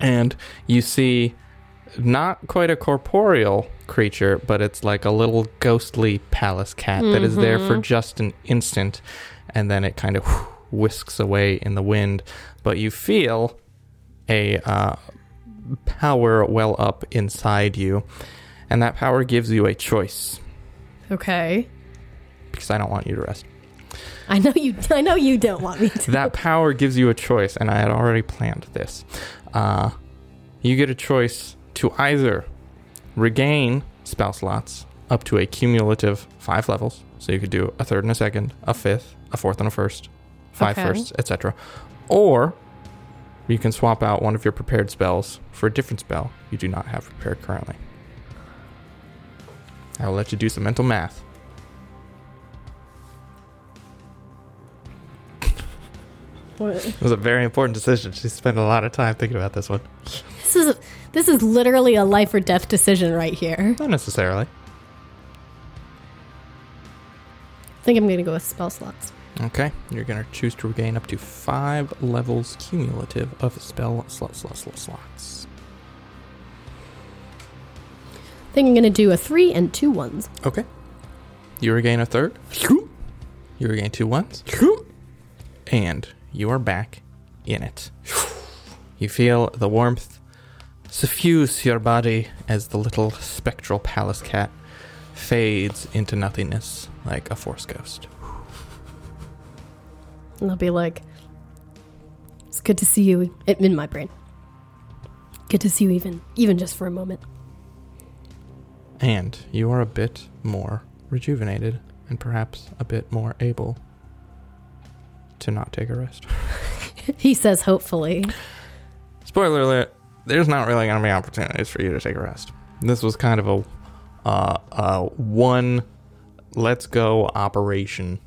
and you see not quite a corporeal creature, but it's like a little ghostly palace cat that is there for just an instant, and then it kind of whisks away in the wind. But you feel a uh, power well up inside you, and that power gives you a choice. Okay. Because I don't want you to rest. I know you. I know you don't want me to. that power gives you a choice, and I had already planned this. Uh, you get a choice to either regain spell slots up to a cumulative five levels, so you could do a third and a second, a fifth, a fourth and a first, five Okay. firsts, etc. Or you can swap out one of your prepared spells for a different spell you do not have prepared currently. I will let you do some mental math. What- It was a very important decision. She spent a lot of time thinking about this one. This is this is literally a life or death decision right here. Not necessarily. I think I'm gonna go with spell slots. Okay, you're gonna choose to regain up to five levels cumulative of spell slots. Slots. Slots. slots. I think I'm gonna do a three and two ones. Okay. You regain a third. You regain two ones. And you are back in it. You feel the warmth suffuse your body as the little spectral palace cat fades into nothingness like a force ghost. And I'll be like, "It's good to see you." In my brain, good to see you, even even just for a moment. And you are a bit more rejuvenated and perhaps a bit more able to not take a rest. he says, "Hopefully." Spoiler alert, there's not really going to be opportunities for you to take a rest. This was kind of a uh, uh, one let's go operation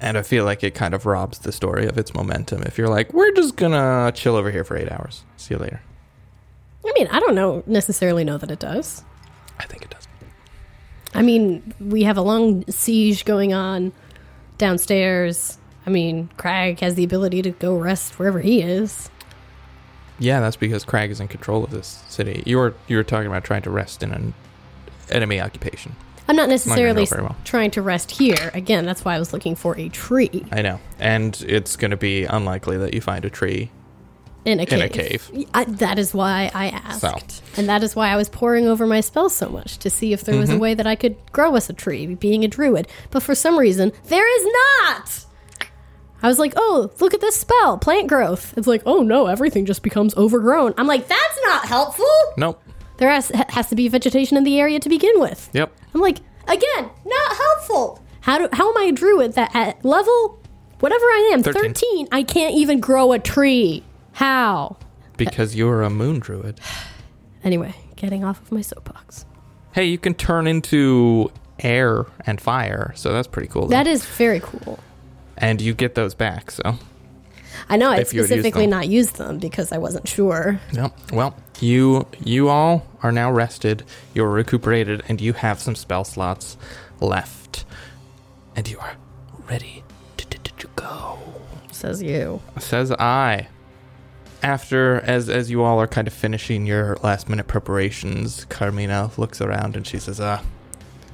And I feel like it kind of robs the story of its momentum if you're like, we're just gonna chill over here for eight hours. See you later. I mean, I don't know necessarily know that it does. I think it does. I mean, we have a long siege going on downstairs. I mean, Crag has the ability to go rest wherever he is. Yeah, that's because Crag is in control of this city. You were you were talking about trying to rest in an enemy occupation. I'm not Not necessarily very well. trying to rest here. Again, that's why I was looking for a tree I know, and it's going to be unlikely that you find a tree. in a cave. In a cave. I, that is why I asked. So. And that is why I was poring over my spells so much to see if there was a Mm-hmm. way that I could grow us a tree, being a druid. But for some reason, there is not! I was like, oh, look at this spell, plant growth. It's like, oh no, everything just becomes overgrown. I'm like, that's not helpful. Nope. There has, has to be vegetation in the area to begin with. Yep. I'm like, again, not helpful. How do how am I a druid that at level whatever I am, 13. 13, I can't even grow a tree? How? Because you're a moon druid. Anyway, getting off of my soapbox. Hey, you can turn into air and fire, so that's pretty cool. though. That is very cool. And you get those back. So, I know i'd specifically not used them because I wasn't sure. yep. Well, you you all are now rested. You're recuperated, and you have some spell slots left, and you are ready to, to, to, to go. Says you. Says I. After, as as you all are kind of finishing your last minute preparations, Carmina looks around and she says, "Ah,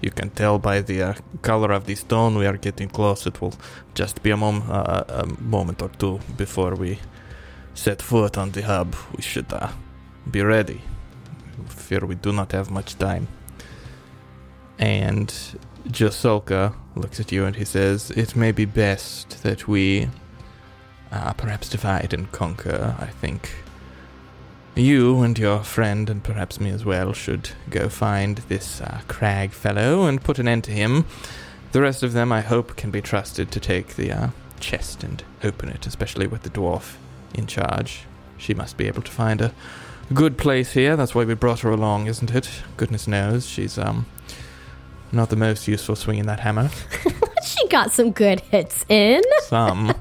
you can tell by the uh, color of the stone we are getting close. It will just be a, mom- uh, a moment or two before we set foot on the hub. We should uh, be ready. Fear we do not have much time." And Josoka looks at you and he says, "It may be best that we." uh, perhaps divide and conquer. I think you and your friend, and perhaps me as well, should go find this uh, Crag fellow and put an end to him. The rest of them, I hope, can be trusted to take the uh, chest and open it, especially with the dwarf in charge. She must be able to find a good place here. That's why we brought her along, isn't it? Goodness knows she's um not the most useful swinging that hammer. She got some good hits in. Some.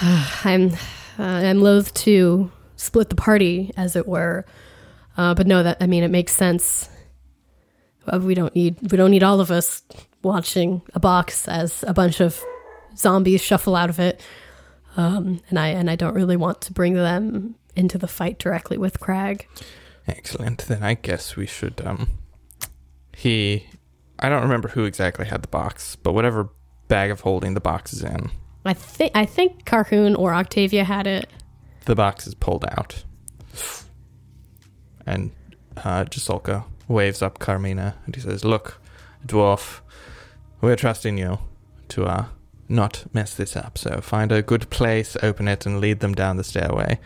I'm uh, I'm loath to split the party, as it were. Uh, but no, that I mean it makes sense. Uh, we don't need we don't need all of us watching a box as a bunch of zombies shuffle out of it. Um, and I and I don't really want to bring them into the fight directly with Crag. Excellent. Then I guess we should um he I don't remember who exactly had the box, but whatever bag of holding the box is in, I think I think Carhoon or Octavia had it. the box is pulled out. And uh Jasolka waves up Carmina and he says, Look, dwarf, we're trusting you to uh not mess this up, so find a good place, open it, and lead them down the stairway.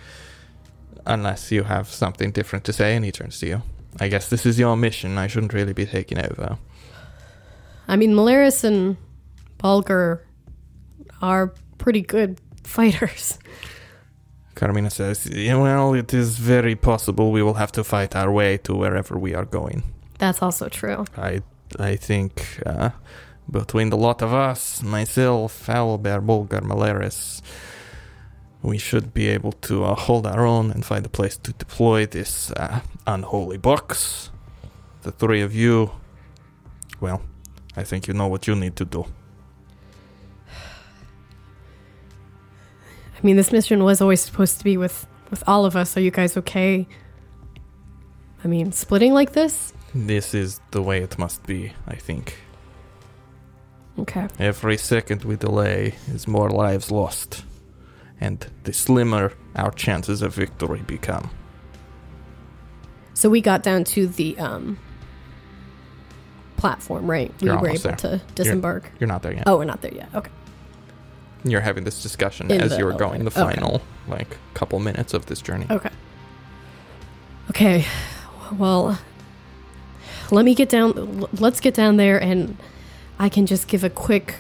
Unless you have something different to say, and he turns to you. I guess this is your mission. I shouldn't really be taking over. I mean, Malaris and Bulger are pretty good fighters. Carmina says, "Yeah, Well, it is very possible we will have to fight our way to wherever we are going. That's also true. I I think uh, between the lot of us, myself, Owlbear, Bulgar, Malaris, we should be able to uh, hold our own and find a place to deploy this uh, unholy box. The three of you, well, I think you know what you need to do. I mean, this mission was always supposed to be with with all of us. Are you guys okay? I mean, splitting like this? This is the way it must be, I think. Okay. Every second we delay is more lives lost, and the slimmer our chances of victory become. So we got down to the um platform, right? We You're were able to disembark. You're not there yet. Oh, we're not there yet. Okay. You're having this discussion In as the you were going the elevator. final, like, couple minutes of this journey. Okay. Okay. Well, let me get down. l- Let's get down there, and I can just give a quick.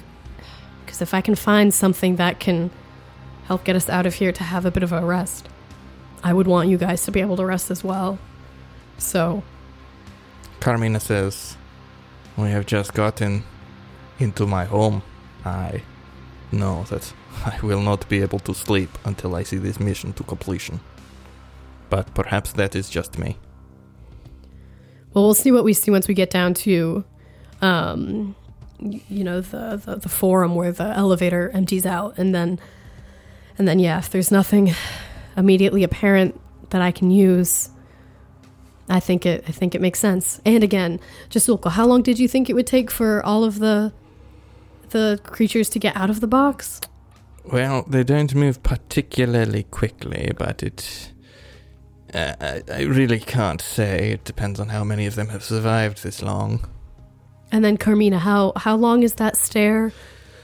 Because if I can find something that can help get us out of here to have a bit of a rest, I would want you guys to be able to rest as well. So, Carmina says, We have just gotten into my home, I know that I will not be able to sleep until I see this mission to completion. But perhaps that is just me. Well, we'll see what we see once we get down to, um, you know, the, the the forum where the elevator empties out, and then, and then yeah, if there's nothing immediately apparent that I can use, I think it I think it makes sense. And again, just look, how long did you think it would take for all of the the creatures to get out of the box? Well, they don't move particularly quickly, but it. Uh, I, I really can't say. It depends on how many of them have survived this long. And then Carmina, how how long is that stair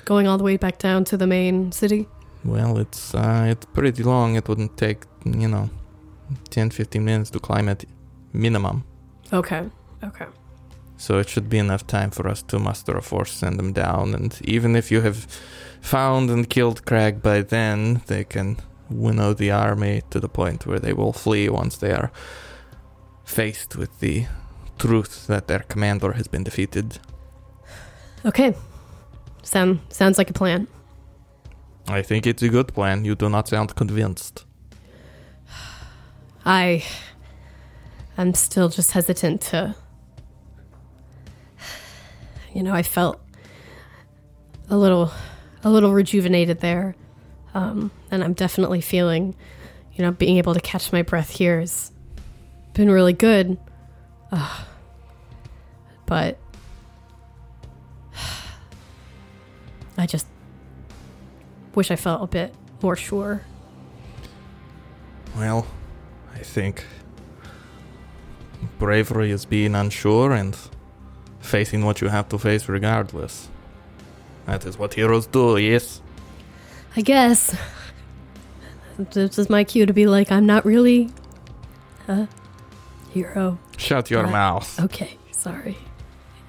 going all the way back down to the main city? Well, it's uh, it's pretty long. It wouldn't take, you know, 10, 15 minutes to climb it minimum. Okay. Okay. So it should be enough time for us to muster a force, send them down, and even if you have found and killed Crag by then, they can winnow the army to the point where they will flee once they are faced with the truth that their commander has been defeated. Okay. Sound sounds like a plan. I think it's a good plan. You do not sound convinced. I I'm still just hesitant to you know, I felt a little a little rejuvenated there. Um, and I'm definitely feeling, you know, being able to catch my breath here has been really good. But I just wish I felt a bit more sure. Well, I think bravery is being unsure and facing what you have to face regardless. That is what heroes do, yes? I guess. This is my cue to be like, I'm not really a hero. Shut your mouth. Okay, sorry.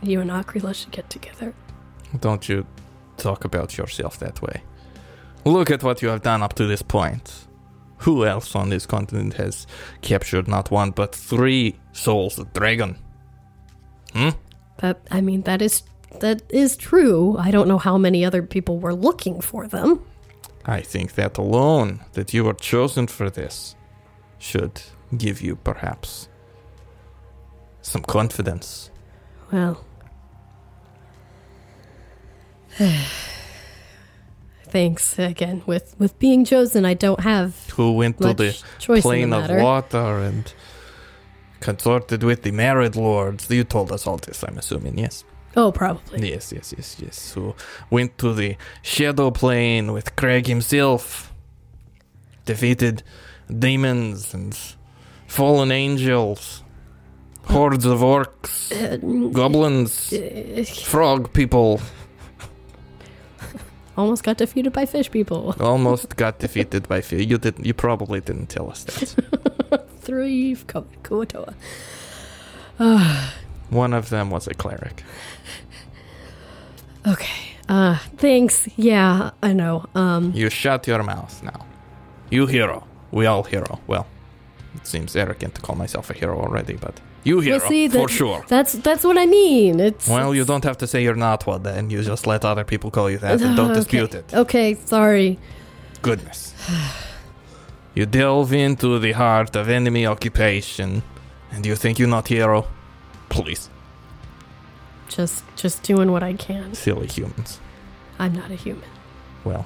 You and Akrila should get together. Don't you talk about yourself that way. Look at what you have done up to this point. Who else on this continent has captured not one but three souls of dragon? Hmm? That I mean, that is that is true. I don't know how many other people were looking for them. I think that alone, that you were chosen for this, should give you perhaps some confidence. Well, thanks again. With with being chosen, I don't have Who went to the the of water and consorted with the marid lords. You told us all this, I'm assuming, yes? Oh, probably. Yes, yes, yes, yes. Who went to the shadow plane with Crag himself, defeated demons and fallen angels, hordes of orcs, uh, goblins, uh, uh, frog people. Almost got defeated by fish people. Almost got defeated by fear. You didn't. You probably didn't tell us that. Three Ko- Kuo-toa. One of them was a cleric. Okay. Uh, thanks. Yeah, I know. Um, You shut your mouth now. You hero. We all hero. Well, it seems arrogant to call myself a hero already, but you hero see, for that- sure. that's that's what I mean. It's Well, you don't have to say you're not one then. You just let other people call you that and don't Okay. dispute it. Okay, sorry. Goodness. you delve into the heart of enemy occupation and you think you're not hero? Please, Just just doing what I can. silly humans. I'm not a human. Well,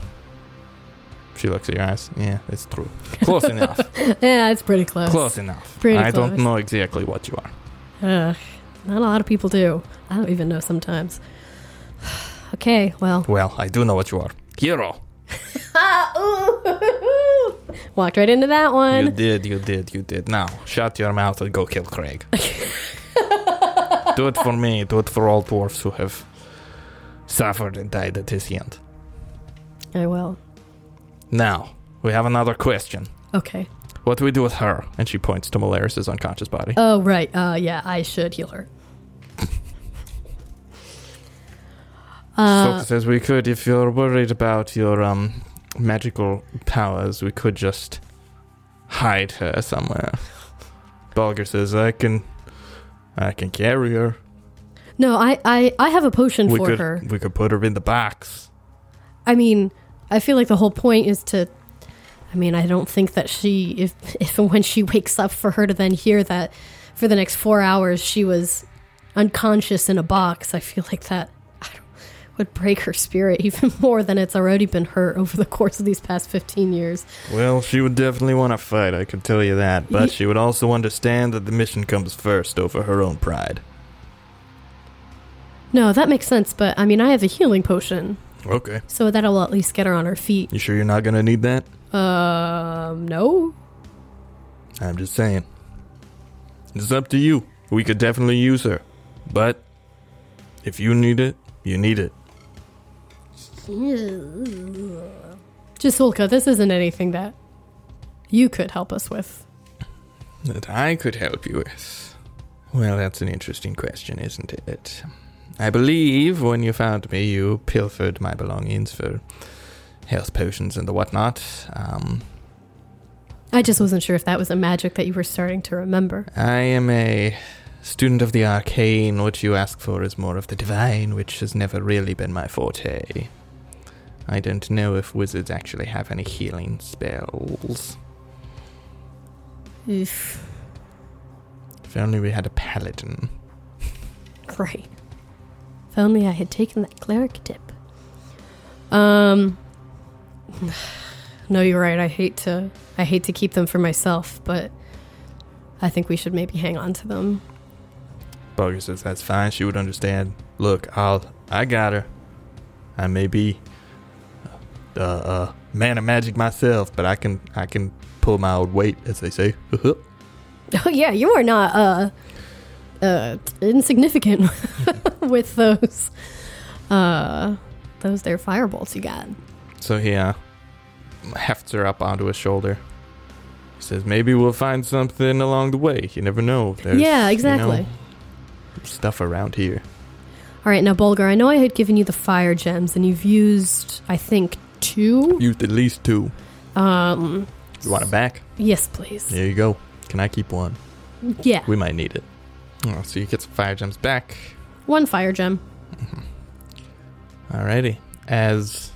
she looks at your eyes. Yeah, it's true. Close enough. yeah, it's pretty close. Close enough. Pretty I don't know exactly what you are. Ugh, not a lot of people do. I don't even know sometimes. okay, well. Well, I do know what you are. Hero. Walked right into that one. You did, you did, you did. Now, shut your mouth and go kill Crag. do it for me. Do it for all dwarfs who have suffered and died at his hand. I will. Now, we have another question. Okay. What do we do with her? And she points to Malaris' unconscious body. Oh, right. Uh, yeah, I should heal her. Uh, so says we could, if you're worried about your um magical powers, we could just hide her somewhere. Bulger says, I can, I can carry her. No, I, I, I have a potion we for could her. we could put her in the box. I mean, I feel like the whole point is to. I mean, I don't think that she, if if and when she wakes up, for her to then hear that for the next four hours she was unconscious in a box, I feel like that would break her spirit even more than it's already been hurt over the course of these past fifteen years. Well, she would definitely want to fight, I can tell you that. But Ye- she would also understand that the mission comes first over her own pride. No, that makes sense, but I mean, I have a healing potion, Okay. so that'll at least get her on her feet. You sure you're not gonna need that? Um, no. I'm just saying. It's up to you. We could definitely use her. But if you need it, you need it. Jisulka, this isn't anything that you could help us with. That I could help you with. Well, that's an interesting question, isn't it? I believe when you found me, you pilfered my belongings for health potions and the whatnot. Um, I just wasn't sure if that was a magic that you were starting to remember. I am a student of the arcane. What you ask for is more of the divine, which has never really been my forte. I don't know if wizards actually have any healing spells. Oof. If only we had a paladin. Great. If only I had taken that cleric tip. Um. No, you're right. I hate to. I hate to keep them for myself, but I think we should maybe hang on to them. Bulger says that's fine. She would understand. Look, I'll. I got her. I may be uh, uh, man of magic myself, but I can I can pull my old weight, as they say. Oh yeah, you are not uh uh insignificant with those uh those there firebolts you got. so he uh, hefts her up onto his shoulder. He says, "Maybe we'll find something along the way. You never know. There's, yeah, you exactly. know, stuff around here. All right, now Bulgar, I know I had given you the fire gems and you've used I think two. Used at least two. Um You want it back? yes, please. There you go. Can I keep one? Yeah. We might need it. Oh, so you get some fire gems back. One fire gem. Alrighty. As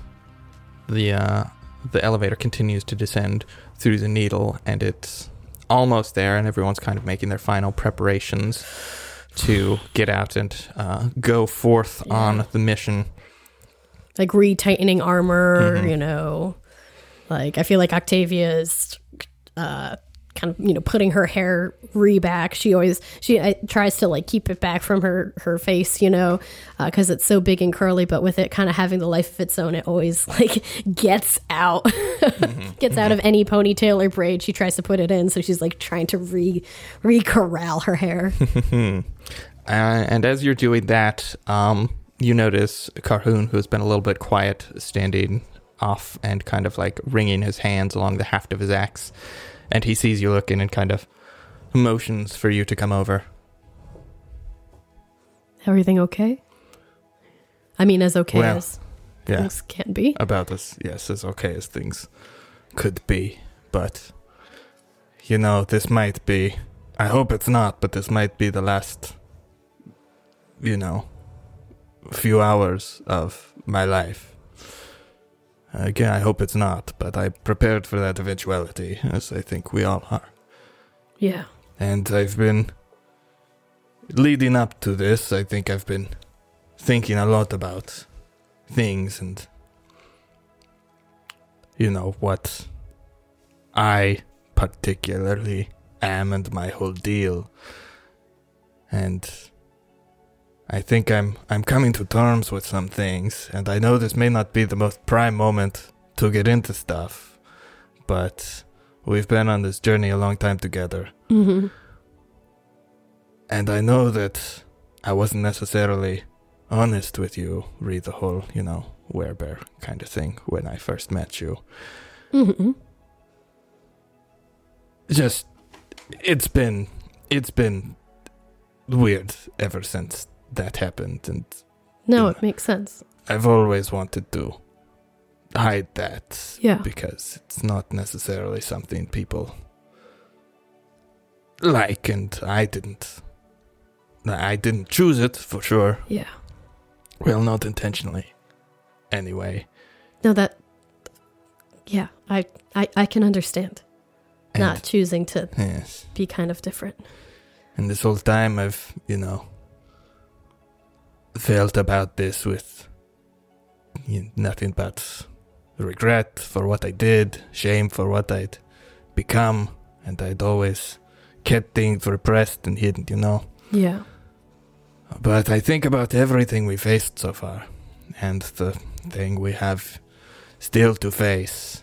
the uh, the elevator continues to descend through the needle, and it's almost there, and everyone's kind of making their final preparations to get out and uh, go forth Yeah. on the mission. Like retightening armor, Mhm. you know. Like I feel like Octavia is uh kind of you know putting her hair re back she always she uh, tries to like keep it back from her her face you know because it's so big and curly but with it kind of having the life of its own it always like gets out gets out of any ponytail or braid she tries to put it in so she's like trying to re re corral her hair Uh, and as you're doing that, um, you notice Carhoon, who's been a little bit quiet, standing off and kind of like wringing his hands along the haft of his axe. And he sees you looking and kind of motions for you to come over. everything okay i mean as okay Well, as Yeah, things can be about as yes as okay as things could be, but you know this might be. I hope it's not, but this might be the last. You know, few hours of my life. Again, I hope it's not, but I prepared for that eventuality, as I think we all are. yeah And I've been leading up to this, I think I've been thinking a lot about things and you know what I particularly am and my whole deal. And I think I'm I'm coming to terms with some things and I know this may not be the most prime moment to get into stuff, but we've been on this journey a long time together. mm-hmm. And I know that I wasn't necessarily honest with you, read the whole, you know, werebear kind of thing when I first met you. Mm-hmm. Just it's been it's been weird ever since that happened and no it makes sense I've always wanted to hide that yeah because it's not necessarily something people like and I didn't I didn't choose it for sure. Yeah. Well, not intentionally. Anyway. No, that. Yeah, I I, I can understand And, not choosing to Yes. be kind of different. And this whole time I've, you know, felt about this with nothing but regret for what I did, shame for what I'd become, and I'd always kept things repressed and hidden, you know. Yeah. But I think about everything we faced so far, and the thing we have still to face.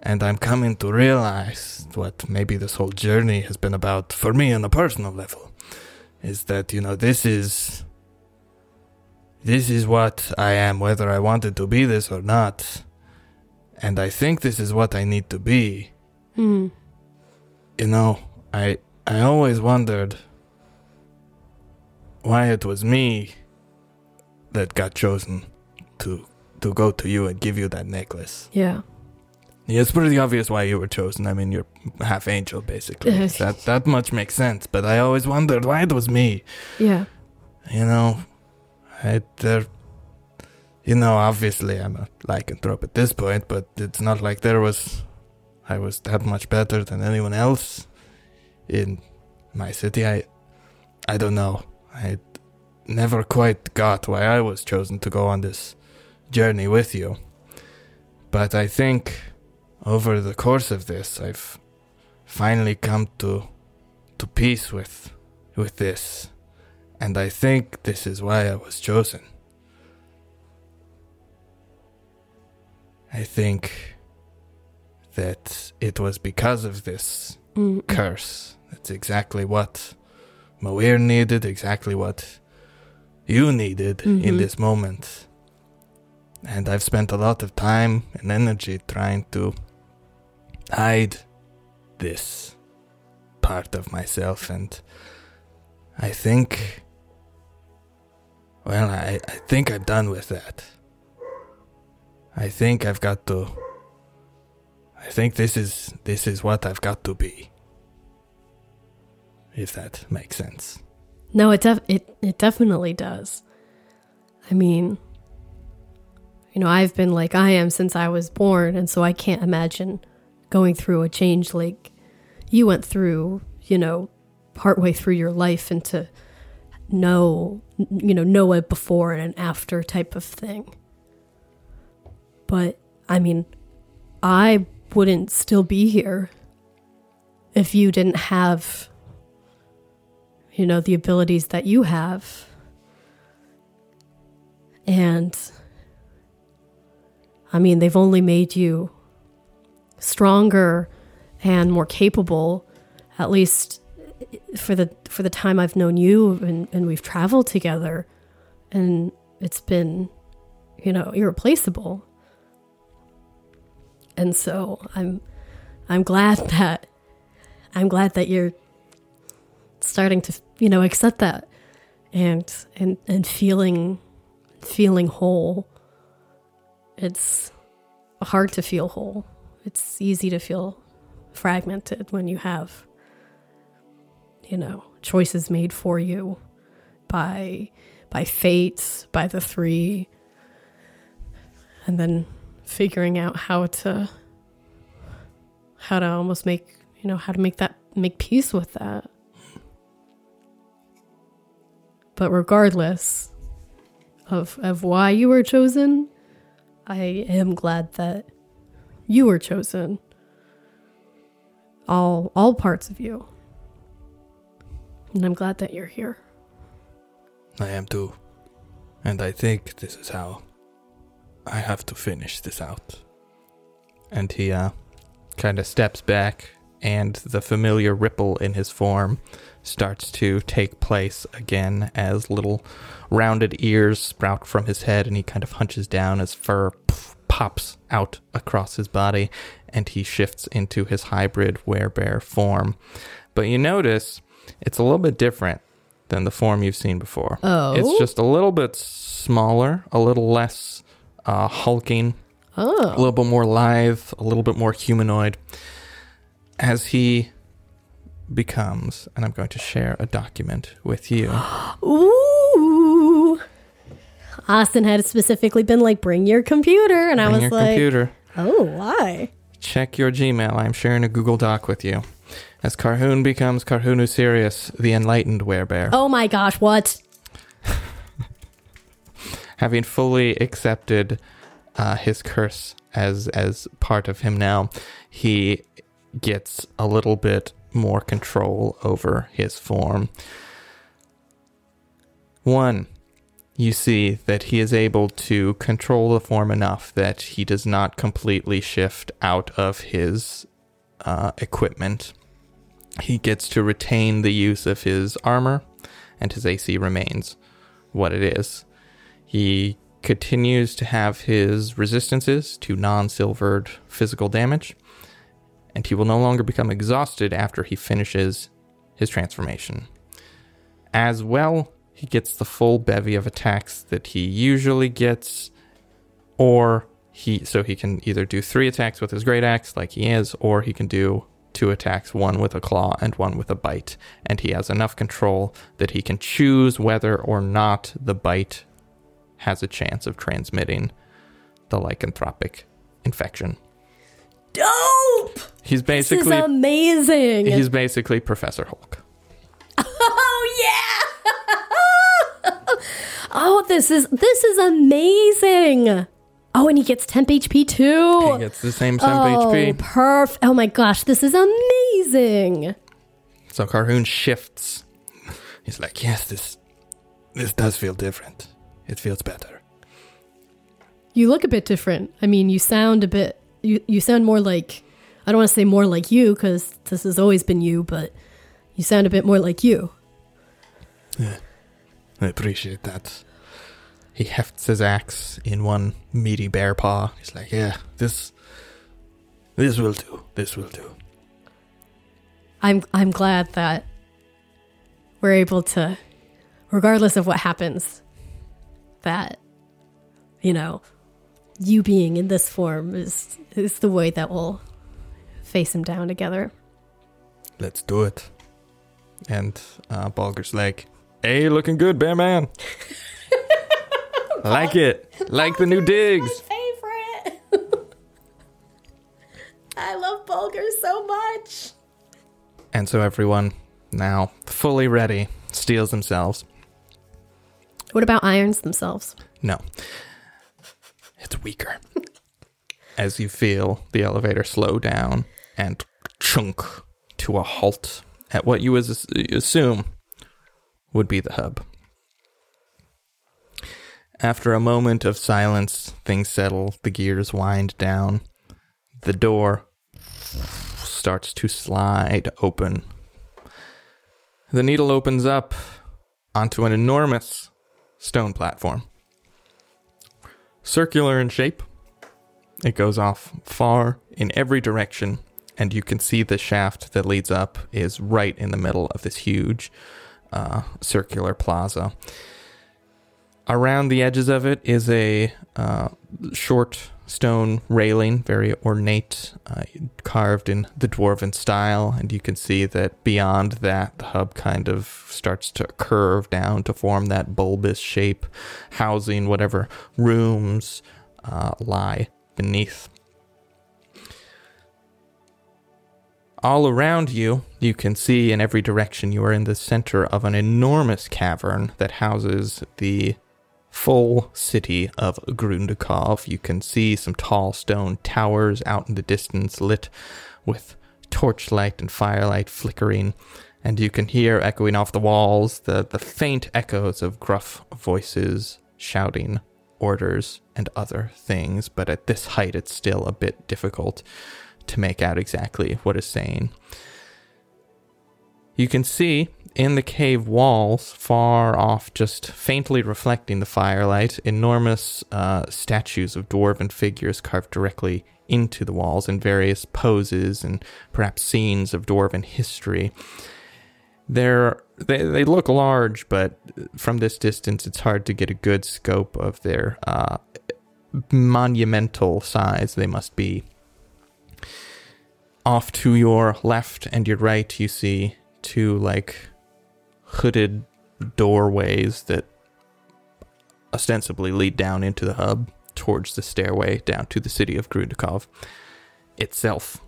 And I'm coming to realize what maybe this whole journey has been about for me on a personal level is that, you know, this is. This is what I am, whether I wanted to be this or not. And I think this is what I need to be. Mm. You know, I I always wondered why it was me that got chosen to to go to you and give you that necklace. Yeah. Yeah, it's pretty obvious why you were chosen. I mean, you're half angel, basically. that that much makes sense. But I always wondered why it was me. Yeah. You know, I there. You know, obviously I'm a lycanthrope at this point, but it's not like there was. I was that much better than anyone else in my city. I, I don't know. I never quite got why I was chosen to go on this journey with you. But I think over the course of this, I've finally come to to peace with with this, and I think this is why I was chosen. I think that it was because of this Mm. curse. That's exactly what Moir needed, exactly what you needed in Mhm. this moment. And I've spent a lot of time and energy trying to hide this part of myself, and I think, well, I, I think I'm done with that. I think I've got to. I think this is this is what I've got to be. If that makes sense. No, it def- it it definitely does. I mean, you know, I've been like I am since I was born, and so I can't imagine going through a change like you went through. You know, partway through your life, and to know, you know, know a before and an after type of thing. But I mean, I wouldn't still be here if you didn't have you know, the abilities that you have. And I mean, they've only made you stronger and more capable, at least for the for the time I've known you and, and we've traveled together and it's been, you know, irreplaceable. And so I'm I'm glad that I'm glad that you're starting to you know accept that and and and feeling feeling whole it's hard to feel whole it's easy to feel fragmented when you have you know choices made for you by by fate by the three and then figuring out how to how to almost make you know how to make that make peace with that but regardless of of why you were chosen, I am glad that you were chosen. All all parts of you. And I'm glad that you're here. I am too. And I think this is how I have to finish this out. And he uh, kind of steps back, and the familiar ripple in his form starts to take place again as little rounded ears sprout from his head, and he kind of hunches down as fur pops out across his body, and he shifts into his hybrid werebear form. But you notice it's a little bit different than the form you've seen before. Oh. It's just a little bit smaller, a little less uh, hulking, a Oh. little bit more lithe, a little bit more humanoid. As he becomes, and I'm going to share a document with you. Ooh. Austin had specifically been like, bring your computer. And I was your like, computer. oh, why? Check your Gmail. I'm sharing a Google Doc with you. As Carhoon becomes Carhoonu Sirius, the enlightened werebear. Oh my gosh, what? having fully accepted uh, his curse as as part of him now, he gets a little bit more control over his form. One, you see that he is able to control the form enough that he does not completely shift out of his uh, equipment. He gets to retain the use of his armor, and his AC remains what it is. He continues to have his resistances to non silvered physical damage, and he will no longer become exhausted after he finishes his transformation. As well, he gets the full bevy of attacks that he usually gets, or he so he can either do three attacks with his greataxe like he is, or he can do two attacks, one with a claw and one with a bite. And he has enough control that he can choose whether or not the bite has a chance of transmitting the lycanthropic infection. Dope! He's This is basically amazing. he's basically Professor Hulk. oh yeah! oh, this is this is amazing. Oh, and he gets temp HP too. He gets the same temp oh, HP. perf! Oh my gosh, this is amazing. So Carhoon shifts. He's like, yes, this this does feel different. It feels better. You look a bit different. I mean, you sound a bit. You you sound more like. I don't want to say more like you because this has always been you, but you sound a bit more like you. Yeah, I appreciate that. He hefts his axe in one meaty bear paw. He's like, yeah, this this will do. This will do. I'm I'm glad that we're able to, regardless of what happens, that you know, you being in this form is is the way that we'll face him down together. Let's do it. And uh, Bulger's like, hey, looking good, bear man. like it. Like the new digs. favorite. I love Bulger so much. And so everyone, now fully ready, steels themselves. What about irons themselves? No. It's weaker. As you feel the elevator slow down and chunk to a halt at what you as- assume would be the hub. After a moment of silence, things settle, the gears wind down. The door starts to slide open. The needle opens up onto an enormous stone platform. Circular in shape, it goes off far in every direction, and you can see the shaft that leads up is right in the middle of this huge uh, circular plaza. Around the edges of it is a uh, short stone railing, very ornate, uh, carved in the dwarven style, and you can see that beyond that, the hub kind of starts to curve down to form that bulbous shape, housing whatever rooms uh, lie beneath. All around you, you can see in every direction you are in the center of an enormous cavern that houses the full city of Grundakov. You can see some tall stone towers out in the distance lit with torchlight and firelight flickering, and you can hear echoing off the walls the, the faint echoes of gruff voices shouting orders and other things, but at this height it's still a bit difficult to make out exactly what is saying. You can see in the cave walls, far off, just faintly reflecting the firelight, enormous uh, statues of dwarven figures carved directly into the walls in various poses and perhaps scenes of dwarven history. They're, they, they look large, but from this distance, it's hard to get a good scope of their uh, monumental size they must be. off to your left and your right, you see two like hooded doorways that ostensibly lead down into the hub towards the stairway down to the city of Grundikov itself.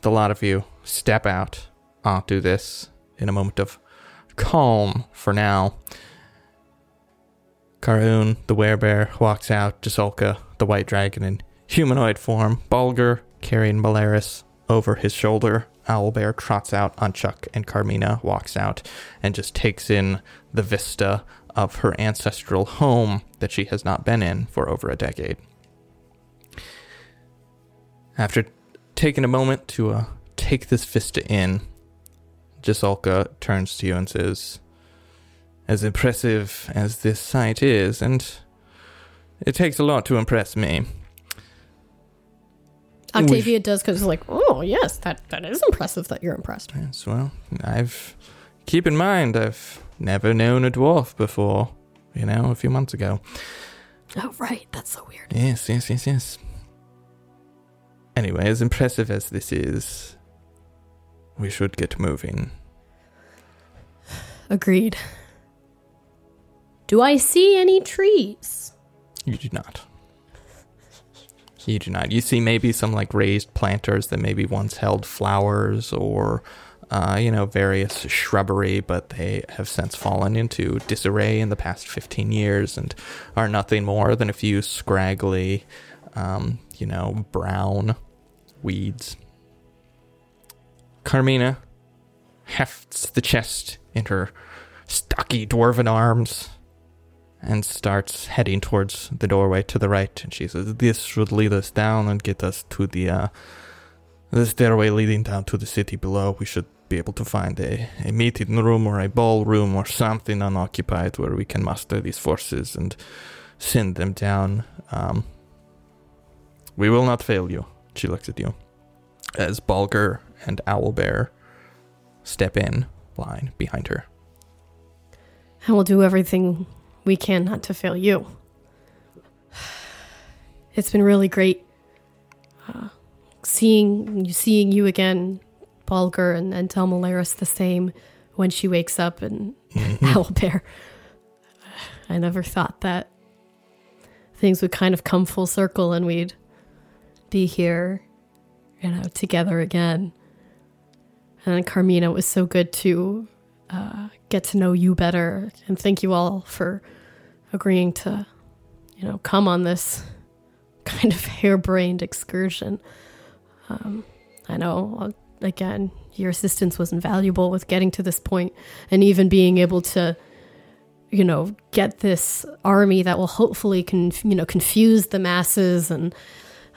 The lot of you step out onto this in a moment of calm for now. Carhoon, the werebear, walks out, Jasolka, the white dragon in humanoid form, Bulger carrying Malaris over his shoulder. Owlbear trots out on Chuck, and Carmina walks out and just takes in the vista of her ancestral home that she has not been in for over a decade. After taking a moment to uh, take this vista in, Jasolka turns to you and says, As impressive as this site is, and it takes a lot to impress me. Octavia does because it's like, oh yes, that that is impressive that you're impressed. Yes, well, I've keep in mind I've never known a dwarf before. You know, a few months ago. Oh right, that's so weird. Yes, yes, yes, yes. Anyway, as impressive as this is, we should get moving. Agreed. Do I see any trees? You do not. You do not. You see maybe some like raised planters that maybe once held flowers or, uh, you know, various shrubbery, but they have since fallen into disarray in the past 15 years and are nothing more than a few scraggly, um, you know, brown weeds. Carmina hefts the chest in her stocky dwarven arms and starts heading towards the doorway to the right. And she says, "This should lead us down and get us to the uh, the stairway leading down to the city below. We should be able to find a, a meeting room or a ballroom or something unoccupied where we can muster these forces and send them down. Um, we will not fail you." She looks at you as Bulger and Owlbear step in line behind her. And we'll do everything we can not to fail you. It's been really great uh, seeing seeing you again, Bulger, and, and tell Malaris the same when she wakes up and Owlbear. I never thought that things would kind of come full circle and we'd be here, you know, together again. And then Carmina, it was so good to uh, get to know you better. And thank you all for agreeing to, you know, come on this kind of harebrained excursion. Um, I know, again, your assistance was invaluable with getting to this point and even being able to, you know, get this army that will hopefully, conf- you know, confuse the masses and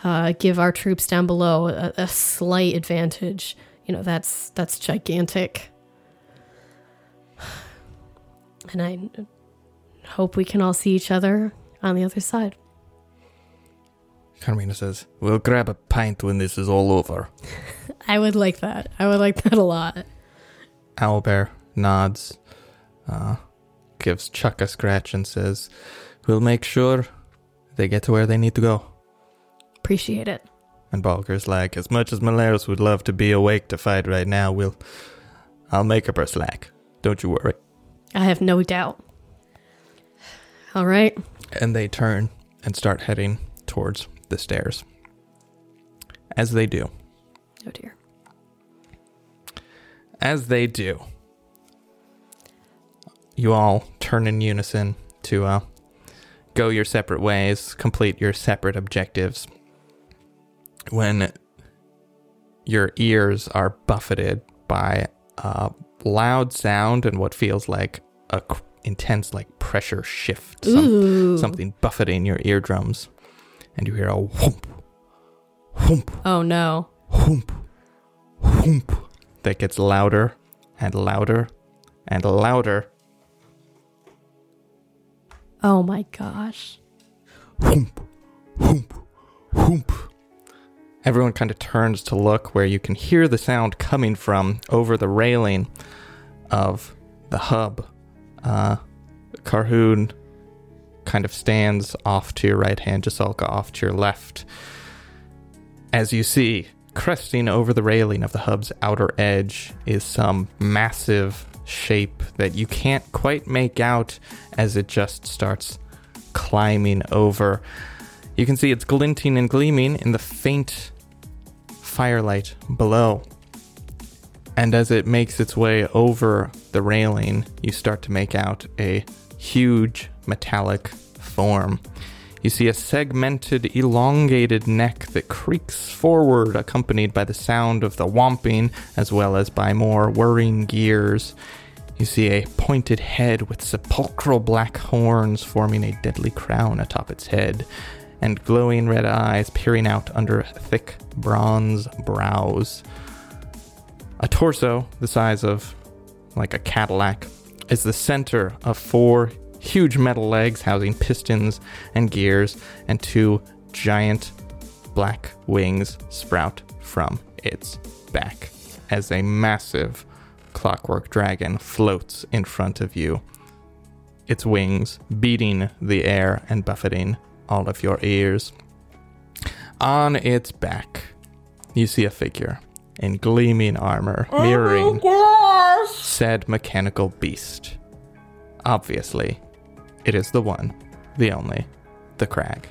uh, give our troops down below a, a slight advantage. You know, that's that's gigantic. And I hope we can all see each other on the other side. Carmina says, We'll grab a pint when this is all over. I would like that. I would like that a lot. Owlbear nods, uh, gives Chuck a scratch, and says, We'll make sure they get to where they need to go. Appreciate it. And Bulger's like, As much as Malaris would love to be awake to fight right now, we'll. I'll make up her slack. Don't you worry. I have no doubt. All right. And they turn and start heading towards the stairs. As they do. Oh dear. As they do. You all turn in unison to uh, go your separate ways, complete your separate objectives. When your ears are buffeted by a loud sound and what feels like a intense like pressure shift, some, something buffeting your eardrums, and you hear a whoomp, whoomp, Oh no. whoomp, whoomp that gets louder and louder and louder. Oh my gosh. Whoomp, whoomp, whoomp. Everyone kind of turns to look where you can hear the sound coming from over the railing of the hub. Uh, Carhoon kind of stands off to your right hand, Jasalka off to your left. As you see cresting over the railing of the hub's outer edge is some massive shape that you can't quite make out as it just starts climbing over. You can see it's glinting and gleaming in the faint firelight below. And as it makes its way over the railing, you start to make out a huge metallic form. You see a segmented, elongated neck that creaks forward, accompanied by the sound of the whomping, as well as by more whirring gears. You see a pointed head with sepulchral black horns forming a deadly crown atop its head, and glowing red eyes peering out under thick bronze brows. A torso the size of like a Cadillac is the center of four huge metal legs housing pistons and gears, and two giant black wings sprout from its back as a massive clockwork dragon floats in front of you, its wings beating the air and buffeting all of your ears. On its back, you see a figure in gleaming armor oh mirroring said mechanical beast. Obviously, it is the one, the only, the crag.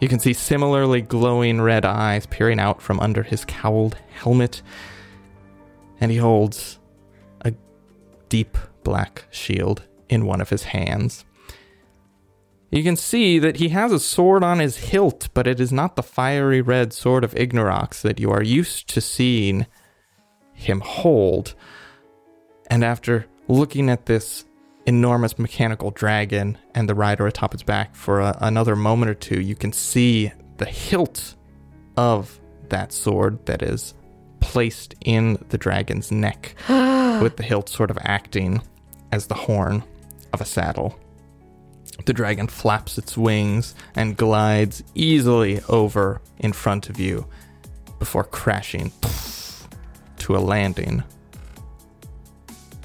You can see similarly glowing red eyes peering out from under his cowled helmet, and he holds a deep black shield in one of his hands. You can see that he has a sword on his hilt, but it is not the fiery red sword of Ignorox that you are used to seeing him hold. And after looking at this enormous mechanical dragon and the rider atop its back for a, another moment or two, you can see the hilt of that sword that is placed in the dragon's neck, with the hilt sort of acting as the horn of a saddle. The dragon flaps its wings and glides easily over in front of you before crashing to a landing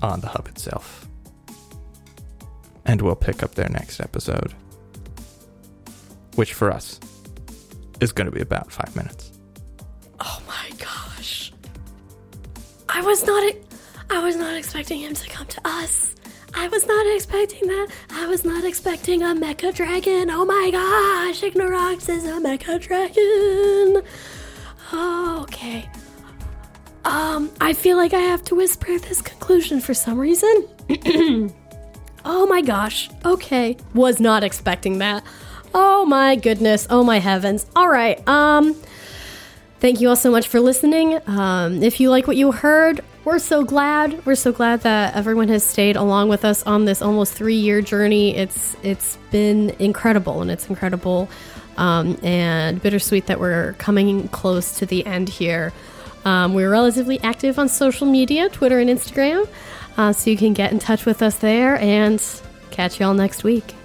on the hub itself. And we'll pick up there next episode, which for us is going to be about five minutes. Oh my gosh. I was not I was not expecting him to come to us. I was not expecting that. I was not expecting a mecha dragon. Oh my gosh, Ignorox is a mecha dragon. Okay. Um, I feel like I have to whisper this conclusion for some reason. oh my gosh. Okay. Was not expecting that. Oh my goodness. Oh my heavens. All right. Um, Thank you all so much for listening. Um, if you like what you heard, we're so glad. We're so glad that everyone has stayed along with us on this almost three-year journey. It's it's been incredible, and it's incredible um, and bittersweet that we're coming close to the end here. Um, we're relatively active on social media, Twitter and Instagram, uh, so you can get in touch with us there. And catch you all next week.